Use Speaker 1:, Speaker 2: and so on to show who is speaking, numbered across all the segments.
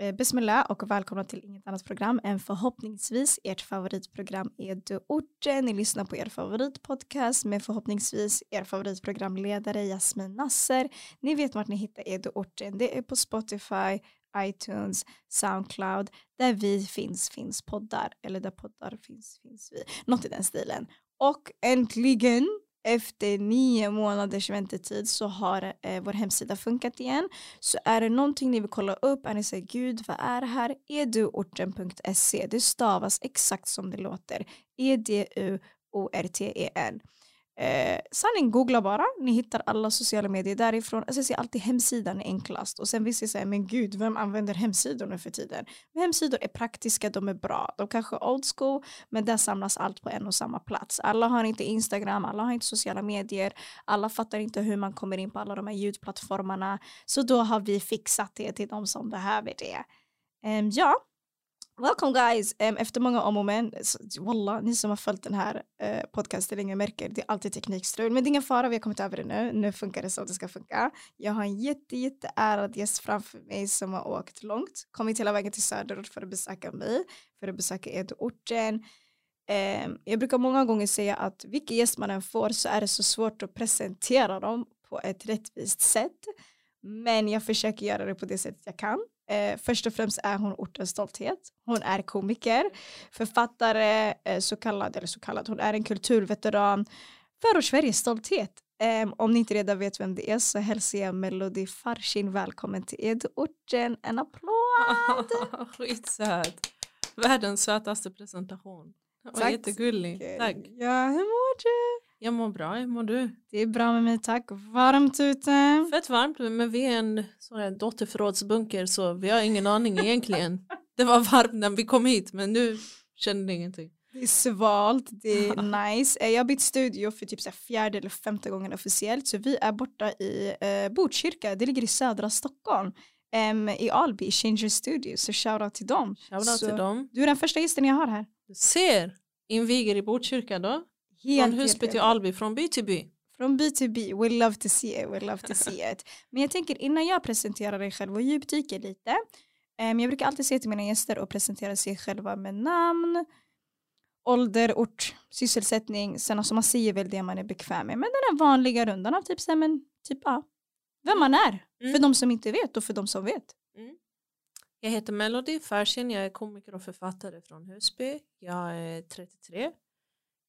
Speaker 1: Eh, bismillah och välkomna till inget annat program än förhoppningsvis ert favoritprogram Eduorten. Ni lyssnar på er favoritpodcast med förhoppningsvis er favoritprogramledare Jasmin Nasser. Ni vet vart ni hittar Edu-orten. Det är på Spotify, iTunes, Soundcloud. Där vi finns finns poddar. Eller där poddar finns finns vi. Något i den stilen. Och äntligen efter nio månaders väntetid så har eh, vår hemsida funkat igen. Så är det någonting ni vill kolla upp, är ni säger gud vad är det här? eduorten.se, det stavas exakt som det låter. E-D-U-O-R-T-E-N. Eh, sanning, googla bara. Ni hittar alla sociala medier därifrån. Alltså, jag säger alltid hemsidan är enklast. Och sen visst säger, men gud, vem använder hemsidor nu för tiden? Men hemsidor är praktiska, de är bra. De kanske är old school, men där samlas allt på en och samma plats. Alla har inte Instagram, alla har inte sociala medier. Alla fattar inte hur man kommer in på alla de här ljudplattformarna. Så då har vi fixat det till de som behöver det. Eh, ja, Welcome guys! Um, efter många om och men, wallah, ni som har följt den här uh, podcasten länge märker det är alltid teknikstrul. Men det är ingen fara, vi har kommit över det nu. Nu funkar det som det ska funka. Jag har en jätte, jätteärad gäst framför mig som har åkt långt, kommit hela vägen till söderort för att besöka mig, för att besöka Edo-orten. Um, jag brukar många gånger säga att vilken gäst man än får så är det så svårt att presentera dem på ett rättvist sätt. Men jag försöker göra det på det sättet jag kan. Eh, först och främst är hon ortens stolthet. Hon är komiker, författare, eh, så kallad, eller så kallad, hon är en kulturveteran. Förort Sveriges stolthet. Eh, om ni inte redan vet vem det är så hälsar jag Melody Farshin välkommen till Edorten. En applåd!
Speaker 2: Skitsöt. Världens sötaste presentation. Tack. Jättegullig. Tack.
Speaker 1: Ja, hur mår du?
Speaker 2: Jag mår bra, hur mår du?
Speaker 1: Det är bra med mig tack. Varmt ute.
Speaker 2: Fett varmt men vi är en sån dotterförrådsbunker så vi har ingen aning egentligen. det var varmt när vi kom hit men nu kände jag ingenting.
Speaker 1: Det är svalt, det är nice. Eh, jag har bytt studio för typ så fjärde eller femte gången officiellt så vi är borta i eh, Botkyrka, det ligger i södra Stockholm. Um, I Alby, Changer Studio, så shoutout till dem.
Speaker 2: Shoutout till dem.
Speaker 1: Du är den första gästen jag har här.
Speaker 2: Du ser, inviger i Botkyrka då. Helt, från Husby till Alby, från by till by.
Speaker 1: Från by till by, we love to see it, we love to see it. Men jag tänker innan jag presenterar dig själv och djupdyker lite. Um, jag brukar alltid säga till mina gäster att presentera sig själva med namn, ålder, ort, sysselsättning. Sen alltså man säger väl det man är bekväm med. Men den här vanliga rundan av typ, så här, men, typ ja, vem man är. Mm. För de som inte vet och för de som vet. Mm.
Speaker 2: Jag heter Melody Farshin, jag är komiker och författare från Husby. Jag är 33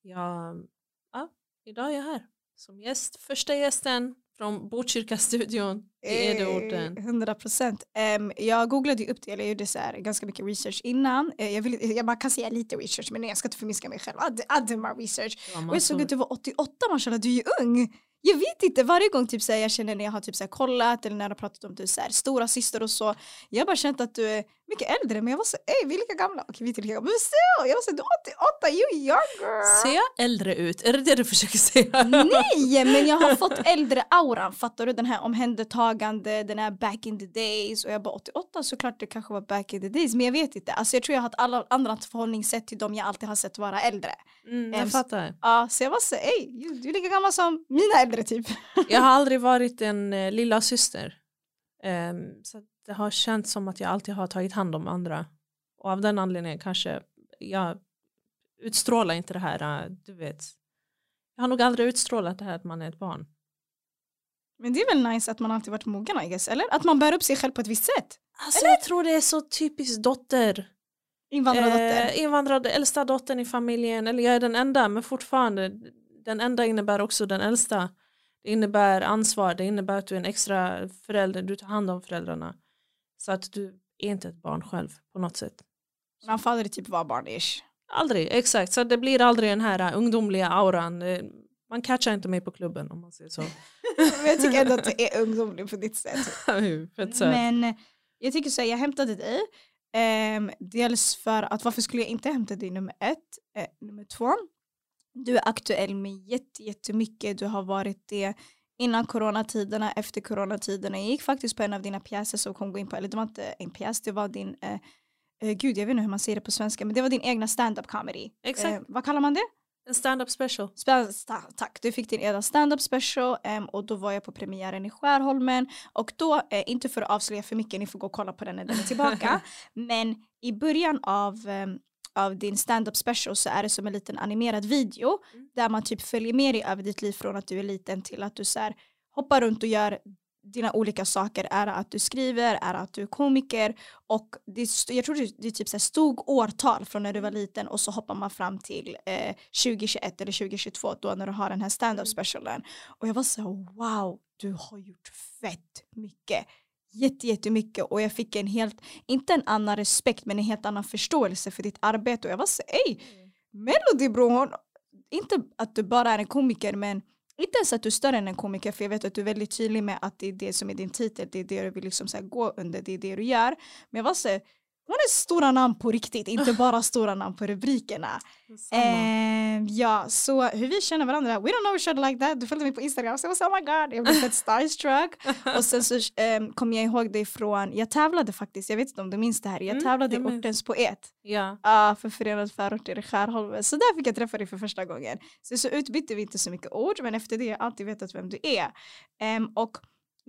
Speaker 2: jag, ja, idag är jag här som gäst, första gästen från Botkyrka-studion i Edeorten.
Speaker 1: 100 procent. Um, jag googlade upp det, eller gjorde så här, ganska mycket research innan. Uh, jag, vill, jag bara kan säga lite research, men nej, jag ska inte förminska mig själv. Adema research. Och jag såg att du var 88, mashallah, du är ju ung jag vet inte, varje gång typ, så jag känner när jag har typ, så kollat eller när jag har pratat om typ, så stora syster och så, jag har bara känt att du är mycket äldre men jag var så, ey vi är lika gamla, okej vi är inte lika gamla, men så, jag var så, du är 88, you younger.
Speaker 2: Ser jag äldre ut? Är det det du försöker säga?
Speaker 1: Nej, men jag har fått äldre auran, fattar du? Den här omhändertagande, den här back in the days och jag bara 88 såklart det kanske var back in the days men jag vet inte, alltså jag tror jag har haft alla andra förhållningssätt till dem jag alltid har sett vara äldre.
Speaker 2: Mm, jag fattar.
Speaker 1: Ja, så jag var så, ey du är lika gammal som mina äldre äldre typ.
Speaker 2: jag har aldrig varit en eh, lilla syster. Um, så det har känts som att jag alltid har tagit hand om andra. Och av den anledningen kanske jag utstrålar inte det här, uh, du vet. Jag har nog aldrig utstrålat det här att man är ett barn.
Speaker 1: Men det är väl nice att man alltid varit mogen I guess, eller? Att man bär upp sig själv på ett visst sätt.
Speaker 2: Alltså eller? jag tror det är så typiskt dotter.
Speaker 1: Invandrardotter.
Speaker 2: Eh, invandrad, äldsta dottern i familjen, eller jag är den enda men fortfarande den enda innebär också den äldsta. Det innebär ansvar, det innebär att du är en extra förälder, du tar hand om föräldrarna. Så att du är inte ett barn själv på något sätt.
Speaker 1: Man får aldrig typ vara barnish.
Speaker 2: Aldrig, exakt. Så det blir aldrig den här ungdomliga auran. Eh, man catchar inte mig på klubben om man säger så.
Speaker 1: Men jag tycker ändå att du är ungdomlig på ditt sätt. Men jag tycker så här, jag hämtade dig. Um, dels för att varför skulle jag inte hämta dig nummer ett? Uh, nummer två, du är aktuell med jättemycket, du har varit det innan coronatiderna, efter coronatiderna. Jag gick faktiskt på en av dina pjäser som kom gå in på, eller det var inte en pjäs, det var din, eh, eh, gud jag vet inte hur man säger det på svenska, men det var din egna stand-up comedy.
Speaker 2: Exakt.
Speaker 1: Eh, vad kallar man det?
Speaker 2: En stand-up special.
Speaker 1: Spännande, sta- tack, du fick din ena stand-up special em, och då var jag på premiären i Skärholmen och då, eh, inte för att avslöja för mycket, ni får gå och kolla på den när den är tillbaka, men i början av, av din stand-up special så är det som en liten animerad video
Speaker 2: Mm.
Speaker 1: där man typ följer med dig över ditt liv från att du är liten till att du så här, hoppar runt och gör dina olika saker. Är det att du skriver, är det att du är komiker och det, jag tror det, det typ så här stod årtal från när du var liten och så hoppar man fram till eh, 2021 eller 2022 då när du har den här stand-up specialen. Och jag var så här, wow, du har gjort fett mycket. Jätte, jättemycket och jag fick en helt, inte en annan respekt men en helt annan förståelse för ditt arbete och jag var så ey, Melody bror, hon- inte att du bara är en komiker men inte ens att du är större än en komiker för jag vet att du är väldigt tydlig med att det är det som är din titel, det är det du vill liksom så gå under, det är det du gör. Men jag var så hon är stora namn på riktigt, inte bara stora namn på rubrikerna. Eh, ja, så hur vi känner varandra, we don't know each other like that. Du följde mig på Instagram så jag var oh my god, jag blev fett starstruck. och sen så eh, kom jag ihåg dig från, jag tävlade faktiskt, jag vet inte om du minns det här, jag
Speaker 2: Mm,
Speaker 1: tävlade
Speaker 2: jag
Speaker 1: i. Ortens poet.
Speaker 2: Ja.
Speaker 1: Ja, för Förenade förorter i Skärholmen. Så där fick jag träffa dig för första gången. Så, så utbytte vi inte så mycket ord, men efter det har jag alltid vetat vem du är. Ehm, och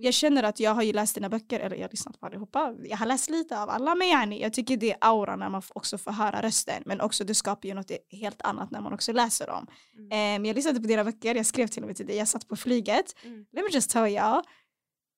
Speaker 1: jag känner att jag har ju läst dina böcker, eller jag har lyssnat på allihopa. Jag har läst lite av alla, men yani, jag tycker det är aura när man också får höra rösten. Men också det skapar ju något helt annat när man också läser dem.
Speaker 2: Mm.
Speaker 1: Ehm, jag lyssnade på dina böcker, jag skrev till och med till dig, jag satt på flyget.
Speaker 2: Mm.
Speaker 1: Let me just tell you.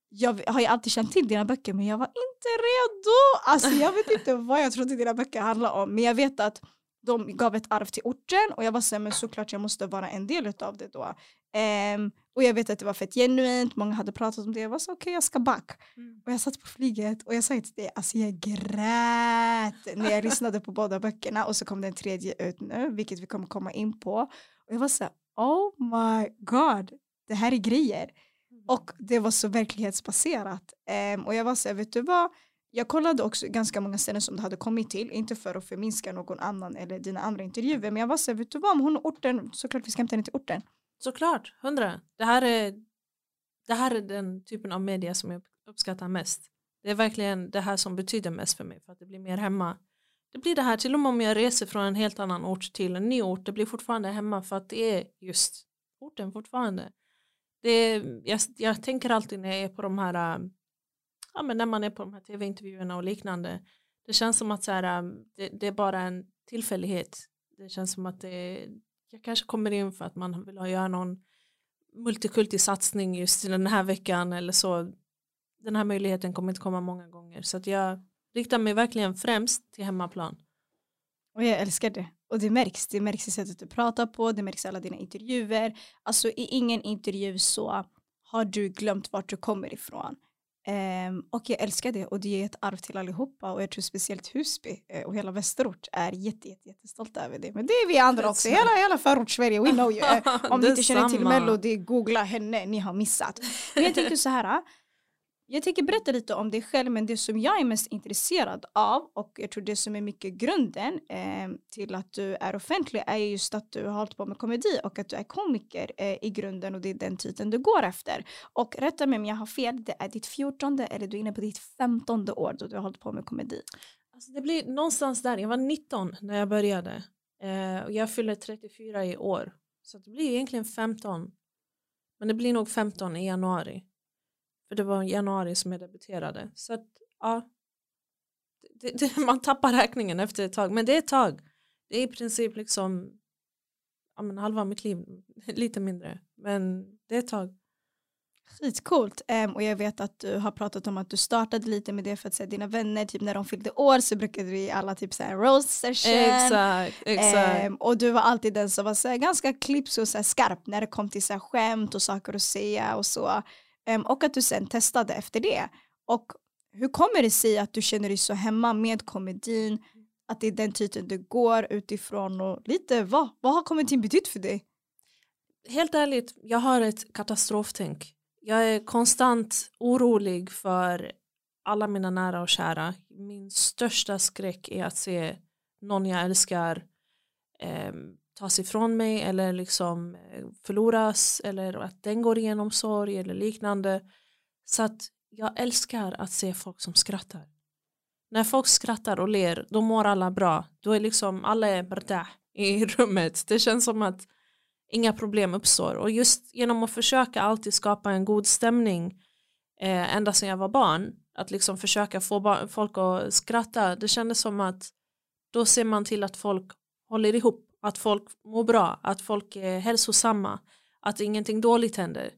Speaker 1: Jag har ju alltid känt till dina böcker men jag var inte redo. Alltså jag vet inte vad jag trodde dina böcker handlade om men jag vet att de gav ett arv till orten och jag var så här, men såklart jag måste vara en del av det då. Ehm, och jag vet att det var fett genuint, många hade pratat om det, jag var så okej jag ska back.
Speaker 2: Mm.
Speaker 1: Och jag satt på flyget och jag sa till dig, alltså jag grät när jag lyssnade på båda böckerna och så kom den tredje ut nu, vilket vi kommer komma in på. Och jag var så här, oh my god, det här är grejer. Och det var så verklighetsbaserat. Ehm, och jag var så här, vet du vad? Jag kollade också ganska många ställen som du hade kommit till, inte för att förminska någon annan eller dina andra intervjuer, men jag var så här, vet du vad, om hon är orten, såklart vi ska hämta henne till orten.
Speaker 2: Såklart, hundra. Det här, är, det här är den typen av media som jag uppskattar mest. Det är verkligen det här som betyder mest för mig för att det blir mer hemma. Det blir det här, till och med om jag reser från en helt annan ort till en ny ort, det blir fortfarande hemma för att det är just orten fortfarande. Det är, jag, jag tänker alltid när jag är på de här, äh, ja men när man är på de här tv-intervjuerna och liknande, det känns som att så här, äh, det, det är bara en tillfällighet. Det känns som att det, jag kanske kommer in för att man vill göra någon multikultig satsning just i den här veckan eller så. Den här möjligheten kommer inte komma många gånger så att jag riktar mig verkligen främst till hemmaplan.
Speaker 1: Och jag älskar det. Och det märks, det märks i sättet du pratar på, det märks i alla dina intervjuer. Alltså i ingen intervju så har du glömt vart du kommer ifrån. Ehm, och jag älskar det och det ger ett arv till allihopa och jag tror speciellt Husby eh, och hela västerort är jätte, jätte, jättestolta över det. Men det är vi andra också, hela, hela förort-Sverige, we know you. Eh, Om ni inte känner till
Speaker 2: Detsamma.
Speaker 1: Mello, det är googla henne, ni har missat. Men jag tänker så här, jag tänker berätta lite om dig själv men det som jag är mest intresserad av och jag tror det som är mycket grunden eh, till att du är offentlig är just att du har hållit på med komedi och att du är komiker eh, i grunden och det är den titeln du går efter. Och rätta mig om jag har fel, det är ditt fjortonde eller du är inne på ditt femtonde år då du har hållit på med komedi.
Speaker 2: Alltså det blir någonstans där, jag var 19 när jag började eh, och jag fyller 34 i år. Så det blir egentligen 15. Men det blir nog 15 i januari. För det var januari som jag debuterade. Så att ja, det, det, man tappar räkningen efter ett tag. Men det är ett tag. Det är i princip liksom ja, men halva mitt liv, lite mindre. Men det är ett tag.
Speaker 1: Skitcoolt. Um, och jag vet att du har pratat om att du startade lite med det för att säga dina vänner, typ när de fyllde år så brukade vi alla typ säga roast session.
Speaker 2: Exakt, exakt.
Speaker 1: Ehm, och du var alltid den som var så här, ganska klipsk och så här, skarp när det kom till så här, skämt och saker att säga och så. Ehm, och att du sen testade efter det. Och hur kommer det sig att du känner dig så hemma med komedin? Att det är den titeln du går utifrån och lite vad, vad har komedin betytt för dig?
Speaker 2: helt ärligt, jag har ett katastroftänk. Jag är konstant orolig för alla mina nära och kära. Min största skräck är att se någon jag älskar eh, tas ifrån mig eller liksom eh, förloras eller att den går igenom sorg eller liknande. Så att jag älskar att se folk som skrattar. När folk skrattar och ler, då mår alla bra. Då är liksom alla är i rummet. Det känns som att inga problem uppstår och just genom att försöka alltid skapa en god stämning eh, ända sedan jag var barn att liksom försöka få folk att skratta det kändes som att då ser man till att folk håller ihop att folk mår bra att folk är hälsosamma att ingenting dåligt händer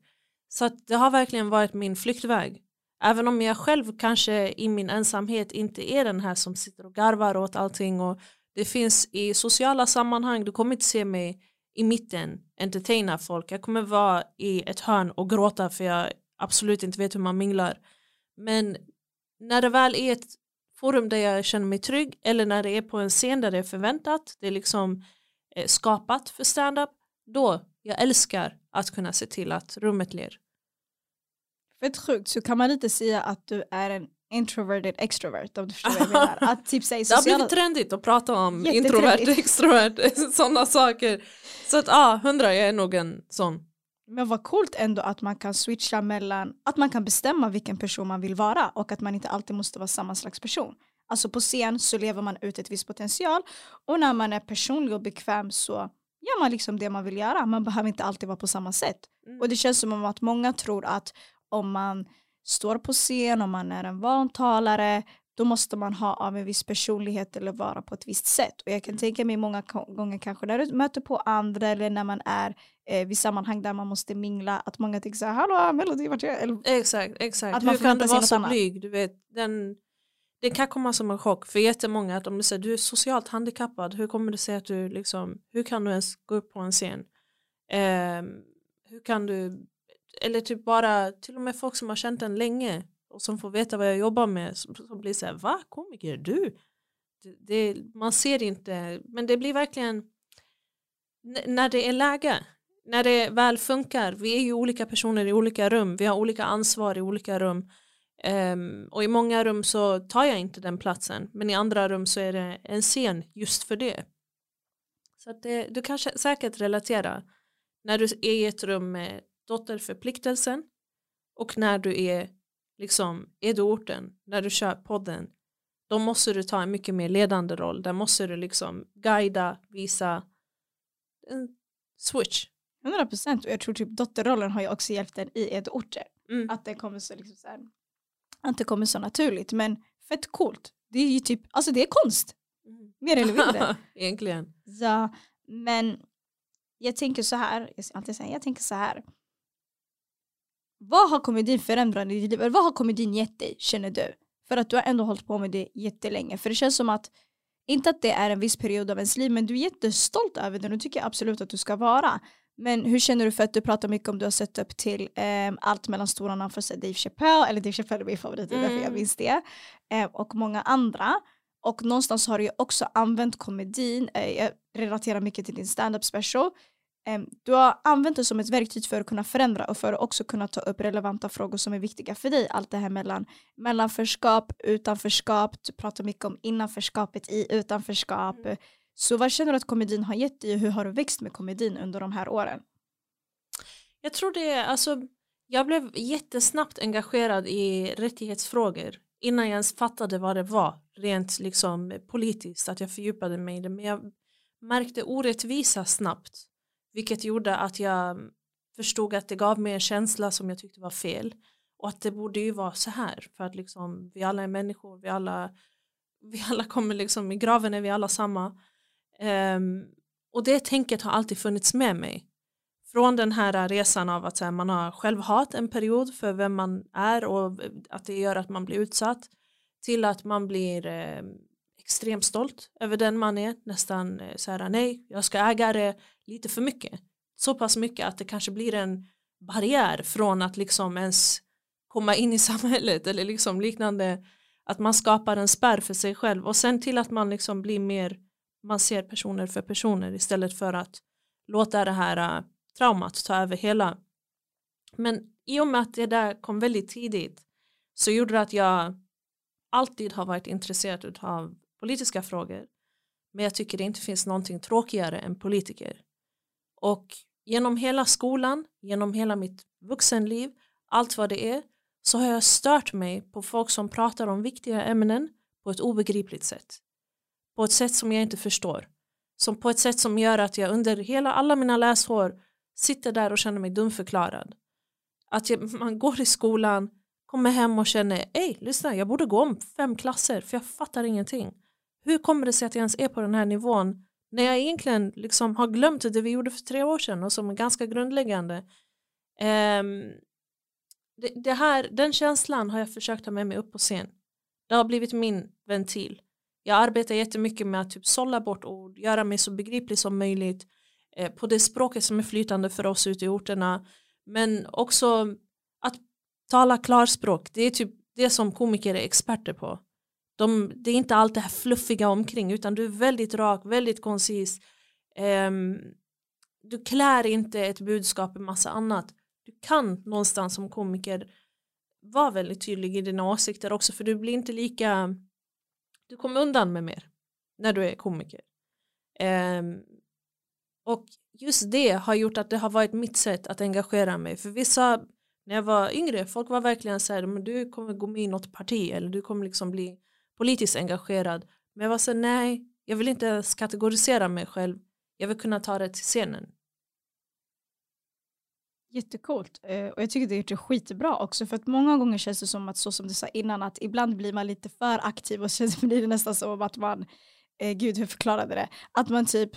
Speaker 2: så att det har verkligen varit min flyktväg även om jag själv kanske i min ensamhet inte är den här som sitter och garvar åt allting och det finns i sociala sammanhang du kommer inte se mig i mitten entertaina folk. Jag kommer vara i ett hörn och gråta för jag absolut inte vet hur man minglar. Men när det väl är ett forum där jag känner mig trygg eller när det är på en scen där det är förväntat, det är liksom skapat för stand-up, då jag älskar att kunna se till att rummet ler.
Speaker 1: Fett sjukt, så kan man inte säga att du är en introverted extrovert om du förstår vad jag menar. Att typ säga
Speaker 2: sociala... Det har blivit trendigt att prata om introvert extrovert sådana saker. Så att ja, hundra jag är nog en sån.
Speaker 1: Men vad coolt ändå att man kan switcha mellan, att man kan bestämma vilken person man vill vara och att man inte alltid måste vara samma slags person. Alltså på scen så lever man ut ett visst potential och när man är personlig och bekväm så gör man liksom det man vill göra. Man behöver inte alltid vara på samma sätt. Mm. Och det känns som att många tror att om man står på scen, om man är en vantalare, då måste man ha av en viss personlighet eller vara på ett visst sätt. Och jag kan tänka mig många gånger kanske när du möter på andra eller när man är eh, vid sammanhang där man måste mingla att många tänker så här, hallå Melody vart är jag?
Speaker 2: Exakt, exakt. Att man Hur kan du vara så blyg? Du vet, den, det kan komma som en chock för jättemånga att om du säger du är socialt handikappad, hur kommer det sig att du liksom, hur kan du ens gå upp på en scen? Eh, hur kan du eller typ bara till och med folk som har känt en länge och som får veta vad jag jobbar med som, blir så här, va komiker du? Det, det, man ser inte, men det blir verkligen när det är läge, när det väl funkar, vi är ju olika personer i olika rum, vi har olika ansvar i olika rum um, och i många rum så tar jag inte den platsen men i andra rum så är det en scen just för det. Så att det, du kan säkert relatera när du är i ett rum med dotterförpliktelsen och när du är liksom Edo-orten, när du kör podden då måste du ta en mycket mer ledande roll. Där måste du liksom guida, visa en switch.
Speaker 1: 100 procent. Och jag tror typ dotterrollen har ju också hjälpt den i Edo-orter mm. att det kommer så liksom så här, det kommer så naturligt men fett coolt det är ju typ, alltså det är konst mm. mer eller mindre
Speaker 2: egentligen
Speaker 1: ja men jag tänker så här, jag, alltid säga, jag tänker så här vad har komedin förändrat i ditt liv? Vad har komedin gett dig, känner du? För att du har ändå hållit på med det jättelänge. För det känns som att, inte att det är en viss period av ens liv, men du är jättestolt över det och tycker absolut att du ska vara. Men hur känner du för att du pratar mycket om du har sett upp till eh, allt mellan stolarna för Dave Chappelle, eller Dave Chappelle är min favorit, mm. därför jag mm. minns det, eh, och många andra. Och någonstans har du ju också använt komedin, eh, jag relaterar mycket till din stand-up special, du har använt det som ett verktyg för att kunna förändra och för att också kunna ta upp relevanta frågor som är viktiga för dig. Allt det här mellan mellanförskap, utanförskap, du pratar mycket om innanförskapet i utanförskap. Mm. Så vad känner du att komedin har gett dig och hur har du växt med komedin under de här åren?
Speaker 2: Jag tror det, alltså jag blev jättesnabbt engagerad i rättighetsfrågor innan jag ens fattade vad det var rent liksom politiskt att jag fördjupade mig i det men jag märkte orättvisa snabbt vilket gjorde att jag förstod att det gav mig en känsla som jag tyckte var fel. Och att det borde ju vara så här. För att liksom vi alla är människor. Vi alla, vi alla kommer liksom i graven är vi alla samma. Um, och det tänket har alltid funnits med mig. Från den här resan av att här, man har självhat en period för vem man är och att det gör att man blir utsatt. Till att man blir eh, extremt stolt över den man är. Nästan eh, så här, nej, jag ska äga det lite för mycket. Så pass mycket att det kanske blir en barriär från att liksom ens komma in i samhället eller liksom liknande att man skapar en spärr för sig själv och sen till att man liksom blir mer man ser personer för personer istället för att låta det här uh, traumat ta över hela. Men i och med att det där kom väldigt tidigt så gjorde det att jag alltid har varit intresserad av politiska frågor. Men jag tycker det inte finns någonting tråkigare än politiker. Och genom hela skolan, genom hela mitt vuxenliv, allt vad det är, så har jag stört mig på folk som pratar om viktiga ämnen på ett obegripligt sätt. På ett sätt som jag inte förstår. som på ett sätt som gör att jag under hela alla mina läsår sitter där och känner mig dumförklarad. Att jag, man går i skolan, kommer hem och känner, ej lyssna jag borde gå om fem klasser för jag fattar ingenting. Hur kommer det sig att jag ens är på den här nivån när jag egentligen liksom har glömt det vi gjorde för tre år sedan och som är ganska grundläggande. Um, det, det, här, den känslan har jag försökt ta med mig upp på scen. Det har blivit min ventil. Jag arbetar jättemycket med att typ sålla bort ord, göra mig så begriplig som möjligt eh, på det språket som är flytande för oss ute i orterna. Men också att tala klarspråk, det är typ det som komiker är experter på. De, det är inte allt det här fluffiga omkring utan du är väldigt rak, väldigt koncis. Eh, du klär inte ett budskap i massa annat. Du kan någonstans som komiker vara väldigt tydlig i dina åsikter också för du blir inte lika du kommer undan med mer när du är komiker. Um, och just det har gjort att det har varit mitt sätt att engagera mig. För vissa, när jag var yngre, folk var verkligen så här, men du kommer gå med i något parti eller du kommer liksom bli politiskt engagerad. Men jag var så här, nej, jag vill inte ens kategorisera mig själv. Jag vill kunna ta det till scenen.
Speaker 1: Jättekult eh, och jag tycker det är skitbra också för att många gånger känns det som att så som du sa innan att ibland blir man lite för aktiv och så blir det nästan som att man, eh, gud hur förklarade det, att man typ,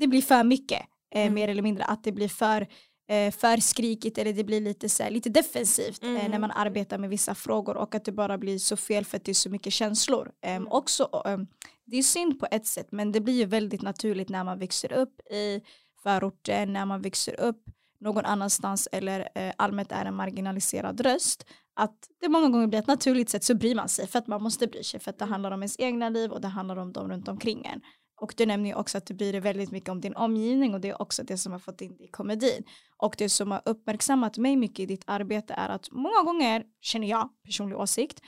Speaker 1: det blir för mycket eh, mm. mer eller mindre, att det blir för eh, för skrikigt eller det blir lite, så här, lite defensivt mm. när man arbetar med vissa frågor och att det bara blir så fel för att det är så mycket känslor. Eh, mm. också, eh, det är synd på ett sätt men det blir ju väldigt naturligt när man växer upp i förorten, när man växer upp någon annanstans eller eh, allmänt är en marginaliserad röst att det många gånger blir ett naturligt sätt så bryr man sig för att man måste bry sig för att det handlar om ens egna liv och det handlar om dem runt omkring en. Och du nämner ju också att du bryr dig väldigt mycket om din omgivning och det är också det som har fått in dig i komedin. Och det som har uppmärksammat mig mycket i ditt arbete är att många gånger, känner jag, personlig åsikt,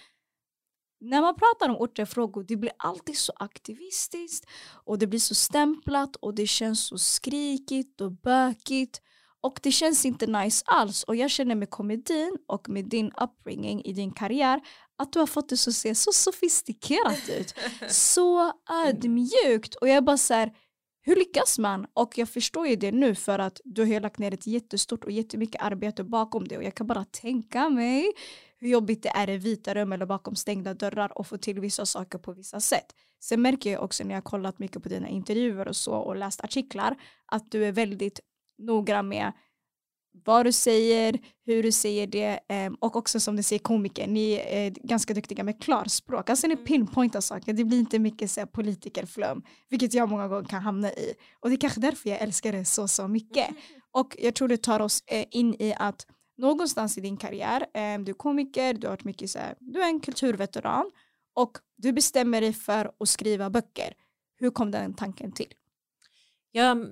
Speaker 1: när man pratar om ortefrågor det blir alltid så aktivistiskt och det blir så stämplat och det känns så skrikigt och bökigt och det känns inte nice alls och jag känner med komedin och med din upbringing i din karriär att du har fått det att se så sofistikerat ut. Så ödmjukt och jag bara så här, hur lyckas man? Och jag förstår ju det nu för att du har lagt ner ett jättestort och jättemycket arbete bakom det och jag kan bara tänka mig hur jobbigt det är i vita rum eller bakom stängda dörrar och få till vissa saker på vissa sätt. Sen märker jag också när jag kollat mycket på dina intervjuer och så och läst artiklar att du är väldigt noggrann med vad du säger, hur du säger det ehm, och också som du säger komiker, ni är ganska duktiga med klarspråk. Alltså ni mm. pinpointar saker, det blir inte mycket så här, politikerflum, vilket jag många gånger kan hamna i. Och det är kanske därför jag älskar det så, så mycket. Och jag tror det tar oss eh, in i att någonstans i din karriär, ehm, du är komiker, du har varit mycket så här, du är en kulturveteran och du bestämmer dig för att skriva böcker. Hur kom den tanken till?
Speaker 2: Jag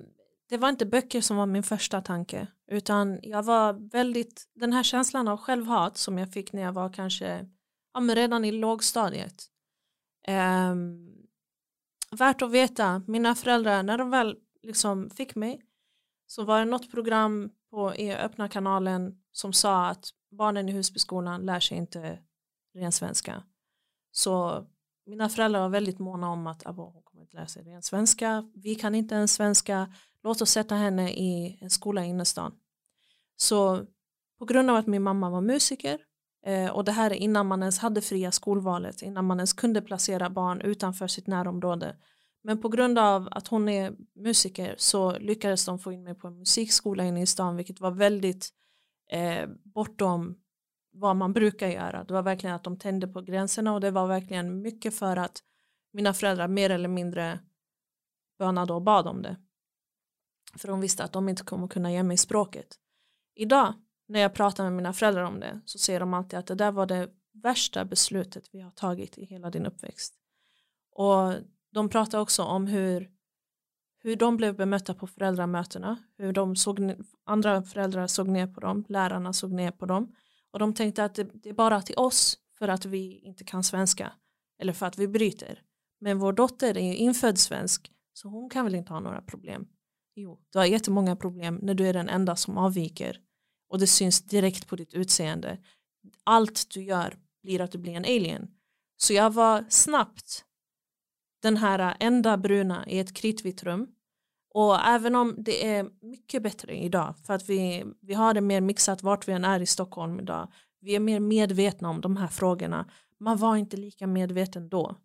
Speaker 2: det var inte böcker som var min första tanke utan jag var väldigt den här känslan av självhat som jag fick när jag var kanske ja, men redan i lågstadiet. Eh, värt att veta mina föräldrar när de väl liksom fick mig så var det något program på i öppna kanalen som sa att barnen i Husbyskolan lär sig inte ren svenska. Så mina föräldrar var väldigt måna om att hon kommer inte lära sig ren svenska. Vi kan inte ens svenska låt oss sätta henne i en skola i innerstan. Så på grund av att min mamma var musiker eh, och det här är innan man ens hade fria skolvalet, innan man ens kunde placera barn utanför sitt närområde. Men på grund av att hon är musiker så lyckades de få in mig på en musikskola inne i stan vilket var väldigt eh, bortom vad man brukar göra. Det var verkligen att de tände på gränserna och det var verkligen mycket för att mina föräldrar mer eller mindre bönade och bad om det. För de visste att de inte kommer kunna ge mig språket. Idag när jag pratar med mina föräldrar om det så säger de alltid att det där var det värsta beslutet vi har tagit i hela din uppväxt. Och de pratar också om hur, hur de blev bemötta på föräldramötena, hur de såg, andra föräldrar såg ner på dem, lärarna såg ner på dem och de tänkte att det, det är bara till oss för att vi inte kan svenska eller för att vi bryter. Men vår dotter är ju infödd svensk så hon kan väl inte ha några problem. Jo, du har jättemånga problem när du är den enda som avviker och det syns direkt på ditt utseende. Allt du gör blir att du blir en alien. Så jag var snabbt den här enda bruna i ett kritvitt rum. Och även om det är mycket bättre idag för att vi, vi har det mer mixat vart vi än är i Stockholm idag. Vi är mer medvetna om de här frågorna. Man var inte lika medveten då.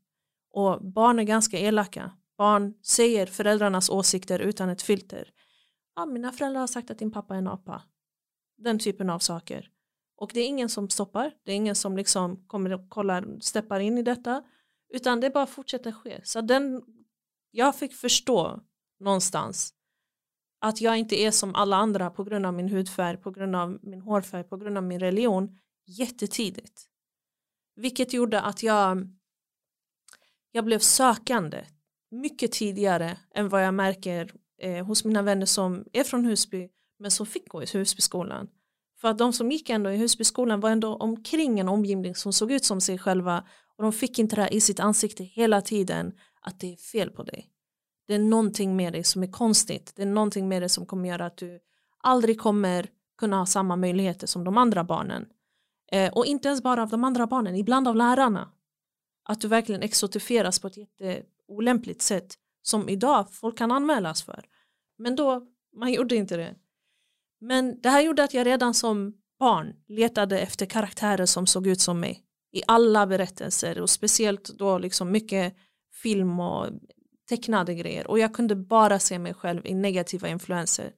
Speaker 2: Och barn är ganska elaka. Barn säger föräldrarnas åsikter utan ett filter. Ja, mina föräldrar har sagt att din pappa är en apa. Den typen av saker. Och det är ingen som stoppar. Det är ingen som liksom kommer och kollar, steppar in i detta. Utan det bara fortsätter ske. Så den, jag fick förstå någonstans att jag inte är som alla andra på grund av min hudfärg, på grund av min hårfärg, på grund av min religion jättetidigt. Vilket gjorde att jag jag blev sökande mycket tidigare än vad jag märker eh, hos mina vänner som är från Husby men som fick gå i Husbyskolan. För att de som gick ändå i Husbyskolan var ändå omkring en omgivning som såg ut som sig själva och de fick inte det här i sitt ansikte hela tiden att det är fel på dig. Det är någonting med dig som är konstigt. Det är någonting med dig som kommer göra att du aldrig kommer kunna ha samma möjligheter som de andra barnen. Eh, och inte ens bara av de andra barnen, ibland av lärarna. Att du verkligen exotifieras på ett olämpligt sätt som idag folk kan anmälas för. Men då, man gjorde inte det. Men det här gjorde att jag redan som barn letade efter karaktärer som såg ut som mig i alla berättelser och speciellt då liksom mycket film och tecknade grejer och jag kunde bara se mig själv i negativa influenser.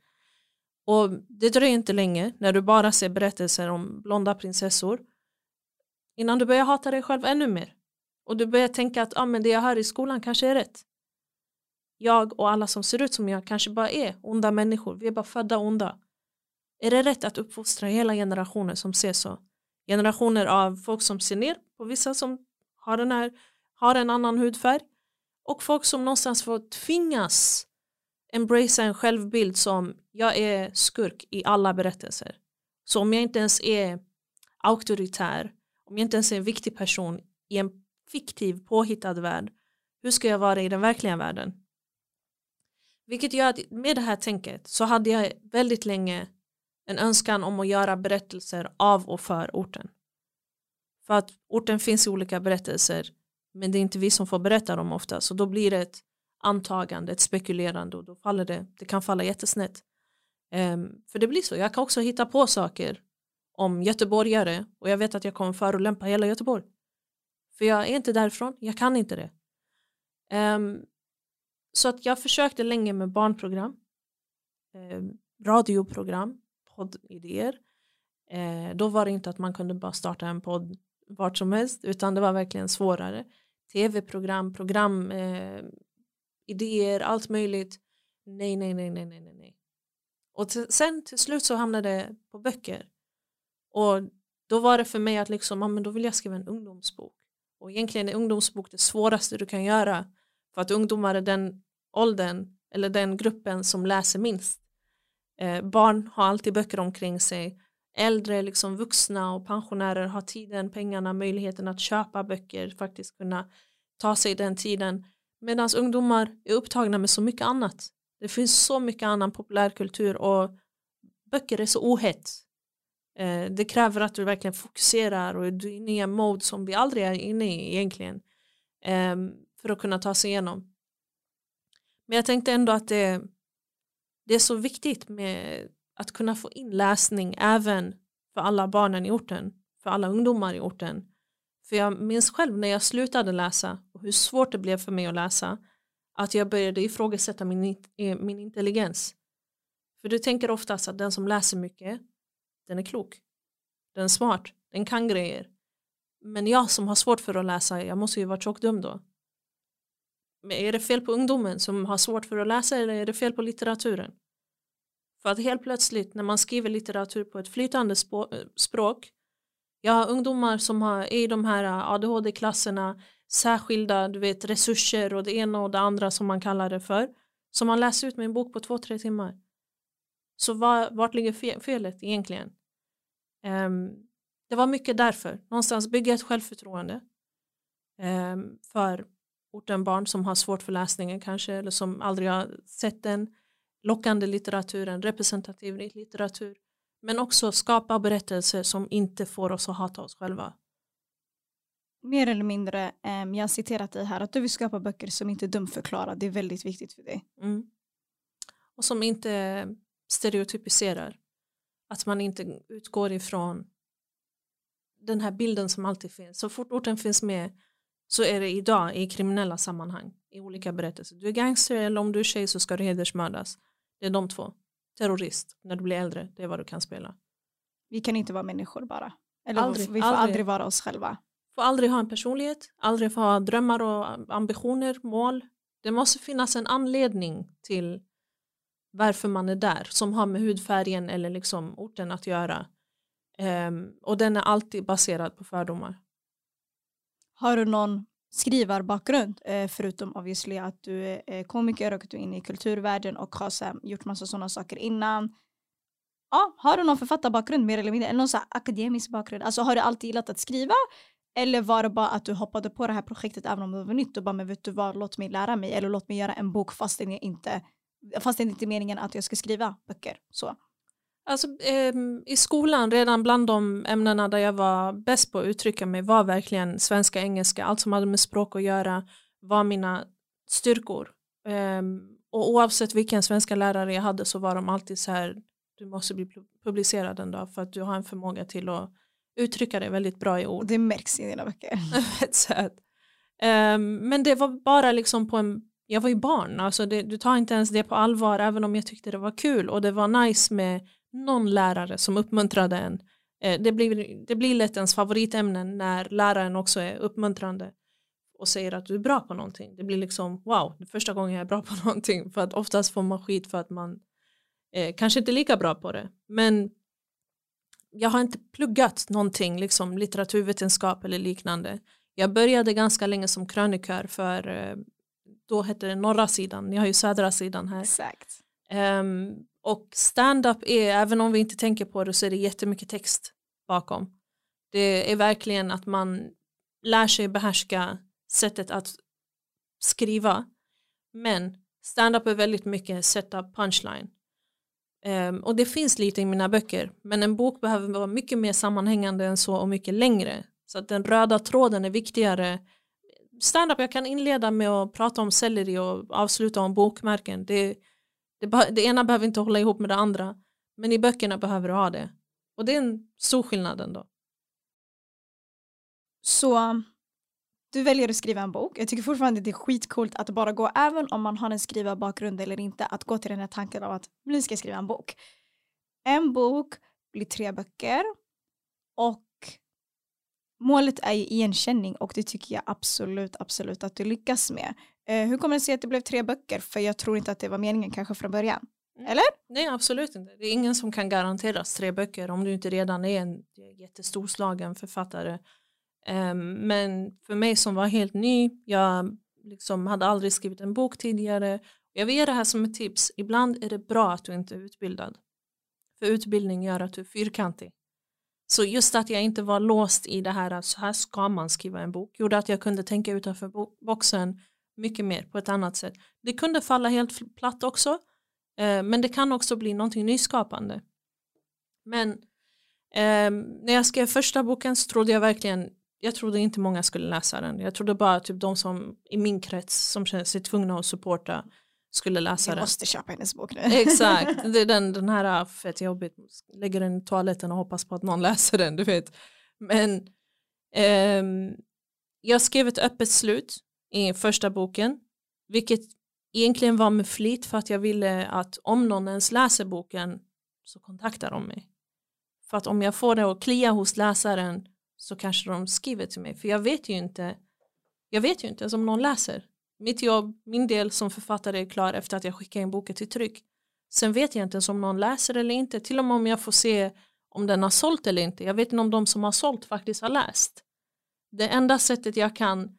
Speaker 2: Och det dröjer inte länge när du bara ser berättelser om blonda prinsessor innan du börjar hata dig själv ännu mer. Och du börjar tänka att ah, men det jag hör i skolan kanske är rätt. Jag och alla som ser ut som jag kanske bara är onda människor. Vi är bara födda onda. Är det rätt att uppfostra hela generationer som ser så? Generationer av folk som ser ner på vissa som har, den här, har en annan hudfärg och folk som någonstans får tvingas embracea en självbild som jag är skurk i alla berättelser. Så om jag inte ens är auktoritär, om jag inte ens är en viktig person i en fiktiv påhittad värld, hur ska jag vara i den verkliga världen? Vilket gör att med det här tänket så hade jag väldigt länge en önskan om att göra berättelser av och för orten. För att orten finns i olika berättelser men det är inte vi som får berätta dem ofta så då blir det ett antagande, ett spekulerande och då faller det, det kan falla jättesnett. Um, för det blir så, jag kan också hitta på saker om göteborgare och jag vet att jag kommer förolämpa hela Göteborg. För jag är inte därifrån, jag kan inte det. Um, så att jag försökte länge med barnprogram, um, radioprogram, poddidéer. Uh, då var det inte att man kunde bara starta en podd vart som helst utan det var verkligen svårare. Tv-program, program, uh, idéer, allt möjligt. Nej, nej, nej, nej, nej, nej. Och sen till slut så hamnade det på böcker. Och då var det för mig att liksom, ja, men då vill jag skriva en ungdomsbok. Och egentligen är ungdomsbok det svåraste du kan göra för att ungdomar är den åldern eller den gruppen som läser minst. Eh, barn har alltid böcker omkring sig. Äldre, liksom vuxna och pensionärer har tiden, pengarna, möjligheten att köpa böcker, faktiskt kunna ta sig den tiden. Medan ungdomar är upptagna med så mycket annat. Det finns så mycket annan populärkultur och böcker är så ohett. Eh, det kräver att du verkligen fokuserar och du är inne i en mode som vi aldrig är inne i egentligen ehm, för att kunna ta sig igenom. Men jag tänkte ändå att det, det är så viktigt med att kunna få in läsning även för alla barnen i orten, för alla ungdomar i orten. För jag minns själv när jag slutade läsa och hur svårt det blev för mig att läsa att jag började ifrågasätta min, min intelligens. För du tänker oftast att den som läser mycket den är klok. Den är smart. Den kan grejer. Men jag som har svårt för att läsa, jag måste ju vara tjockdum då. Men är det fel på ungdomen som har svårt för att läsa eller är det fel på litteraturen? För att helt plötsligt när man skriver litteratur på ett flytande språk jag har ungdomar som är i de här äh, ADHD-klasserna särskilda du vet, resurser och det ena och det andra som man kallar det för som man läser ut med en bok på två, tre timmar. Så var, vart ligger felet egentligen? Um, det var mycket därför. Någonstans bygga ett självförtroende um, för orten barn som har svårt för läsningen kanske eller som aldrig har sett den lockande litteraturen, representativ litteratur men också skapa berättelser som inte får oss att hata oss själva.
Speaker 1: mer eller mindre, um, jag har citerat dig här, att du vill skapa böcker som inte dumförklarar. Det är väldigt viktigt för dig.
Speaker 2: Mm. Och som inte stereotypiserar. Att man inte utgår ifrån den här bilden som alltid finns. Så fort orten finns med så är det idag i kriminella sammanhang i olika berättelser. Du är gangster eller om du är tjej så ska du hedersmördas. Det är de två. Terrorist när du blir äldre, det är vad du kan spela.
Speaker 1: Vi kan inte vara människor bara. Eller
Speaker 2: Aldrig,
Speaker 1: vi får
Speaker 2: aldrig.
Speaker 1: aldrig vara oss själva.
Speaker 2: Får aldrig ha en personlighet, aldrig få ha drömmar och ambitioner, mål. Det måste finnas en anledning till varför man är där som har med hudfärgen eller liksom orten att göra. Um, och den är alltid baserad på fördomar.
Speaker 1: Har du någon skrivarbakgrund eh, förutom obviously att du är eh, komiker och att du är inne i kulturvärlden och har här, gjort massa sådana saker innan. Ja, har du någon författarbakgrund mer eller mindre eller någon så här akademisk bakgrund? Alltså har du alltid gillat att skriva eller var det bara att du hoppade på det här projektet även om det var nytt och bara men vet du vad, låt mig lära mig eller låt mig göra en bok fastän jag inte fast det är inte meningen att jag ska skriva böcker. Så.
Speaker 2: Alltså, eh, I skolan, redan bland de ämnena där jag var bäst på att uttrycka mig var verkligen svenska, engelska, allt som hade med språk att göra var mina styrkor. Eh, och oavsett vilken svenska lärare jag hade så var de alltid så här, du måste bli publicerad en dag för att du har en förmåga till att uttrycka dig väldigt bra i ord.
Speaker 1: Det märks i dina böcker.
Speaker 2: eh, men det var bara liksom på en jag var ju barn, alltså det, du tar inte ens det på allvar även om jag tyckte det var kul och det var nice med någon lärare som uppmuntrade en. Eh, det, blir, det blir lätt ens favoritämnen när läraren också är uppmuntrande och säger att du är bra på någonting. Det blir liksom wow, det är första gången jag är bra på någonting för att oftast får man skit för att man eh, kanske inte är lika bra på det. Men jag har inte pluggat någonting, liksom litteraturvetenskap eller liknande. Jag började ganska länge som krönikör för eh, då hette det norra sidan, ni har ju södra sidan här.
Speaker 1: Exakt.
Speaker 2: Um, och stand-up är, även om vi inte tänker på det så är det jättemycket text bakom. Det är verkligen att man lär sig behärska sättet att skriva. Men stand-up är väldigt mycket sätta punchline. Um, och det finns lite i mina böcker, men en bok behöver vara mycket mer sammanhängande än så och mycket längre. Så att den röda tråden är viktigare standup jag kan inleda med att prata om selleri och avsluta om bokmärken. Det, det, det, ena behöver inte hålla ihop med det andra. Men i böckerna behöver du ha det. Och det är en stor skillnad ändå.
Speaker 1: Så du väljer att skriva en bok. Jag tycker fortfarande det är skitcoolt att bara gå, även om man har en skrivarbakgrund eller inte, att gå till den här tanken av att nu ska jag skriva en bok. En bok blir tre böcker och målet är ju igenkänning och det tycker jag absolut, absolut att du lyckas med. Eh, hur kommer det sig att det blev tre böcker? För jag tror inte att det var meningen kanske från början. Eller?
Speaker 2: Nej, absolut inte. Det är ingen som kan garanteras tre böcker om du inte redan är en jättestorslagen författare. Um, men för mig som var helt ny, jag liksom hade aldrig skrivit en bok tidigare. Jag vill ge det här som ett tips. Ibland är det bra att du inte är utbildad. För utbildning gör att du är fyrkantig. Så just att jag inte var låst i det här att så här ska man skriva en bok gjorde att jag kunde tänka utanför boxen mycket mer på ett annat sätt. Det kunde falla helt platt också eh, men det kan också bli någonting nyskapande. Men ehm, när jag skrev första boken så trodde jag verkligen jag trodde inte många skulle läsa den. Jag trodde bara typ de som i min krets som känner sig tvungna att supporta skulle läsa
Speaker 1: jag
Speaker 2: den.
Speaker 1: Jag måste köpa hennes bok nu.
Speaker 2: Exakt, det är den, den här ah, fett jobbigt, lägger den i toaletten och hoppas på att någon läser den, du vet. Men ehm, jag skrev ett öppet slut i första boken, vilket egentligen var med flit för att jag ville att om någon ens läser boken så kontaktar de mig. För att om jag får det att klia hos läsaren så kanske de skriver till mig, för jag vet ju inte jag vet ju inte ens om någon läser mitt jobb, min del som författare är klar efter att jag skickar in boken till tryck. Sen vet jag inte ens om någon läser eller inte, till och med om jag får se om den har sålt eller inte. Jag vet inte om de som har sålt faktiskt har läst. Det enda sättet jag kan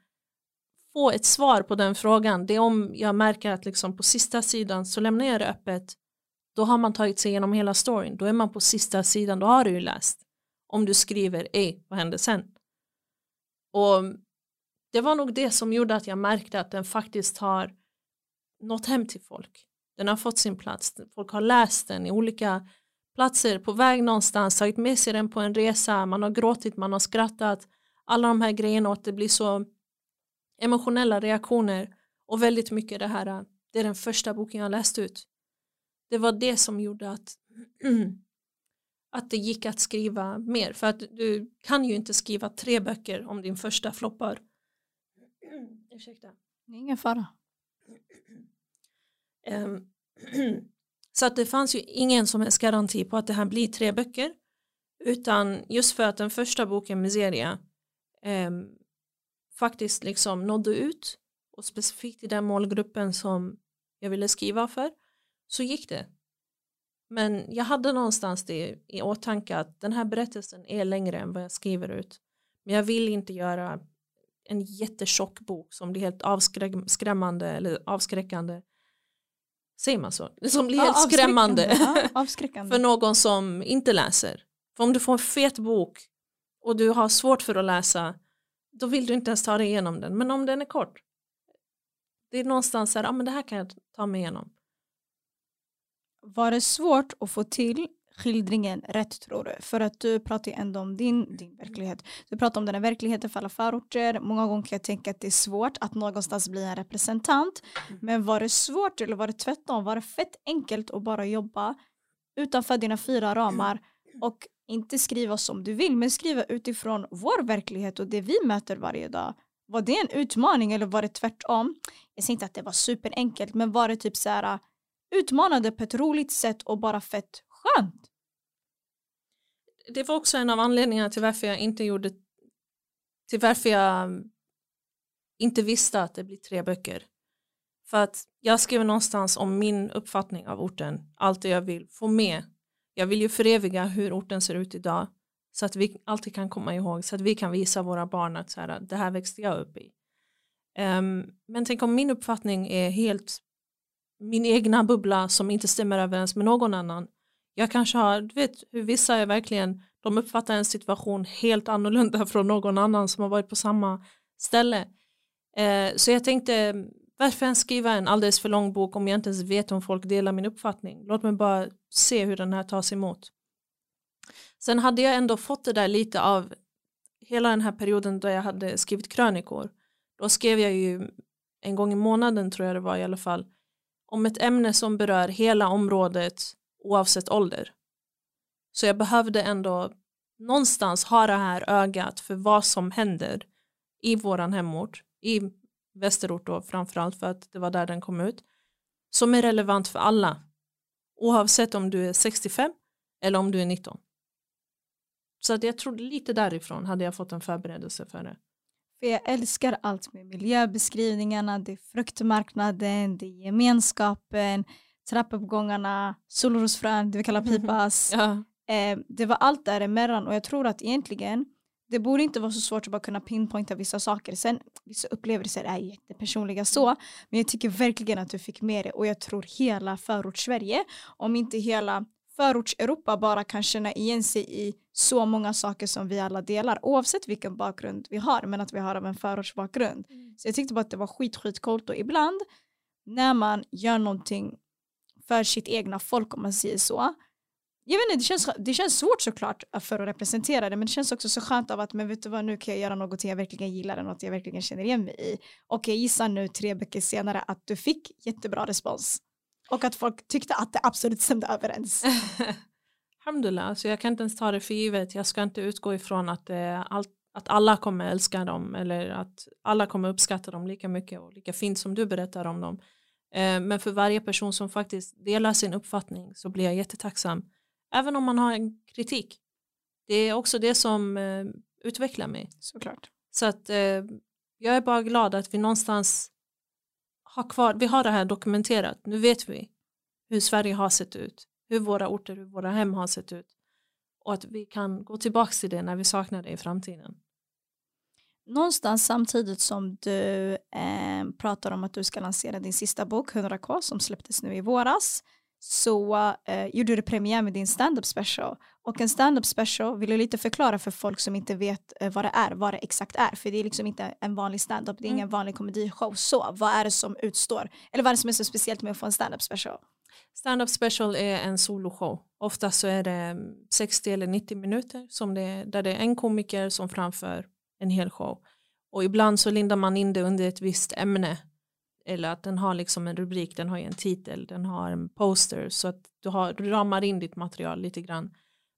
Speaker 2: få ett svar på den frågan det är om jag märker att liksom på sista sidan så lämnar jag det öppet då har man tagit sig igenom hela storyn då är man på sista sidan, då har du ju läst om du skriver, ej, vad händer sen? Och det var nog det som gjorde att jag märkte att den faktiskt har nått hem till folk. Den har fått sin plats. Folk har läst den i olika platser, på väg någonstans, tagit med sig den på en resa, man har gråtit, man har skrattat. alla de här grejerna och att det blir så emotionella reaktioner och väldigt mycket det här, det är den första boken jag läst ut. Det var det som gjorde att, att det gick att skriva mer. För att du kan ju inte skriva tre böcker om din första floppar.
Speaker 1: Ursäkta. Ingen fara.
Speaker 2: Um, så att det fanns ju ingen som helst garanti på att det här blir tre böcker. Utan just för att den första boken Miseria um, faktiskt liksom nådde ut och specifikt i den målgruppen som jag ville skriva för så gick det. Men jag hade någonstans det i åtanke att den här berättelsen är längre än vad jag skriver ut. Men jag vill inte göra en jättetjock bok som blir helt avskrämmande eller avskräckande. Säger man så? Som blir ja, helt skrämmande
Speaker 1: ja,
Speaker 2: för någon som inte läser. För om du får en fet bok och du har svårt för att läsa då vill du inte ens ta dig igenom den. Men om den är kort det är någonstans så här, ja men det här kan jag ta mig igenom.
Speaker 1: Var det svårt att få till skildringen rätt tror du? För att du pratar ju ändå om din, din verklighet. Du pratar om den här verkligheten för alla förorter. Många gånger kan jag tänka att det är svårt att någonstans bli en representant. Mm. Men var det svårt eller var det tvärtom? Var det fett enkelt att bara jobba utanför dina fyra ramar och inte skriva som du vill men skriva utifrån vår verklighet och det vi möter varje dag. Var det en utmaning eller var det tvärtom? Jag säger inte att det var superenkelt men var det typ så här utmanande på ett roligt sätt och bara fett skönt?
Speaker 2: Det var också en av anledningarna till varför jag inte gjorde till varför jag mm, inte visste att det blir tre böcker. För att jag skriver någonstans om min uppfattning av orten, allt det jag vill få med. Jag vill ju föreviga hur orten ser ut idag så att vi alltid kan komma ihåg så att vi kan visa våra barn att så här, det här växte jag upp i. Um, men tänk om min uppfattning är helt min egna bubbla som inte stämmer överens med någon annan. Jag kanske har, du vet hur vissa är verkligen, de uppfattar en situation helt annorlunda från någon annan som har varit på samma ställe. Eh, så jag tänkte, varför ens skriva en alldeles för lång bok om jag inte ens vet om folk delar min uppfattning? Låt mig bara se hur den här tas emot. Sen hade jag ändå fått det där lite av hela den här perioden då jag hade skrivit krönikor. Då skrev jag ju en gång i månaden tror jag det var i alla fall om ett ämne som berör hela området oavsett ålder. Så jag behövde ändå någonstans ha det här ögat för vad som händer i våran hemort, i västerort då framförallt för att det var där den kom ut, som är relevant för alla. Oavsett om du är 65 eller om du är 19. Så att jag tror lite därifrån hade jag fått en förberedelse för det.
Speaker 1: För jag älskar allt med miljöbeskrivningarna, det är fruktmarknaden, det är gemenskapen, trappuppgångarna, solrosfrön, det vi kallar pipas.
Speaker 2: ja.
Speaker 1: eh, det var allt däremellan och jag tror att egentligen det borde inte vara så svårt att bara kunna pinpointa vissa saker. Sen vissa upplevelser är jättepersonliga så, men jag tycker verkligen att du fick med det och jag tror hela förort Sverige, om inte hela förorts-Europa bara kan känna igen sig i så många saker som vi alla delar oavsett vilken bakgrund vi har men att vi har av en förortsbakgrund. Mm. Så jag tyckte bara att det var skit skit coolt och ibland när man gör någonting för sitt egna folk om man säger så jag vet inte, det känns, det känns svårt såklart för att representera det men det känns också så skönt av att men vet du vad nu kan jag göra något jag verkligen gillar och något jag verkligen känner igen mig i och jag gissar nu tre veckor senare att du fick jättebra respons och att folk tyckte att det absolut stämde överens.
Speaker 2: Alhamdulillah, så jag kan inte ens ta det för givet. Jag ska inte utgå ifrån att, eh, allt, att alla kommer älska dem eller att alla kommer uppskatta dem lika mycket och lika fint som du berättar om dem. Eh, men för varje person som faktiskt delar sin uppfattning så blir jag jättetacksam. Även om man har en kritik. Det är också det som eh, utvecklar mig.
Speaker 1: Såklart.
Speaker 2: Så att eh, jag är bara glad att vi någonstans ha kvar, vi har det här dokumenterat, nu vet vi hur Sverige har sett ut, hur våra orter, hur våra hem har sett ut och att vi kan gå tillbaka till det när vi saknar det i framtiden.
Speaker 1: Någonstans samtidigt som du eh, pratar om att du ska lansera din sista bok 100k som släpptes nu i våras så eh, gjorde du premiär med din stand-up special och en stand-up special vill jag lite förklara för folk som inte vet eh, vad det är, vad det exakt är för det är liksom inte en vanlig stand-up, det är mm. ingen vanlig komedishow så vad är det som utstår eller vad är det som är så speciellt med att få en stand-up special?
Speaker 2: Stand-up special är en soloshow. Ofta så är det 60 eller 90 minuter som det, där det är en komiker som framför en hel show. Och ibland så lindar man in det under ett visst ämne. Eller att den har liksom en rubrik, den har ju en titel, den har en poster. Så att du, har, du ramar in ditt material lite grann.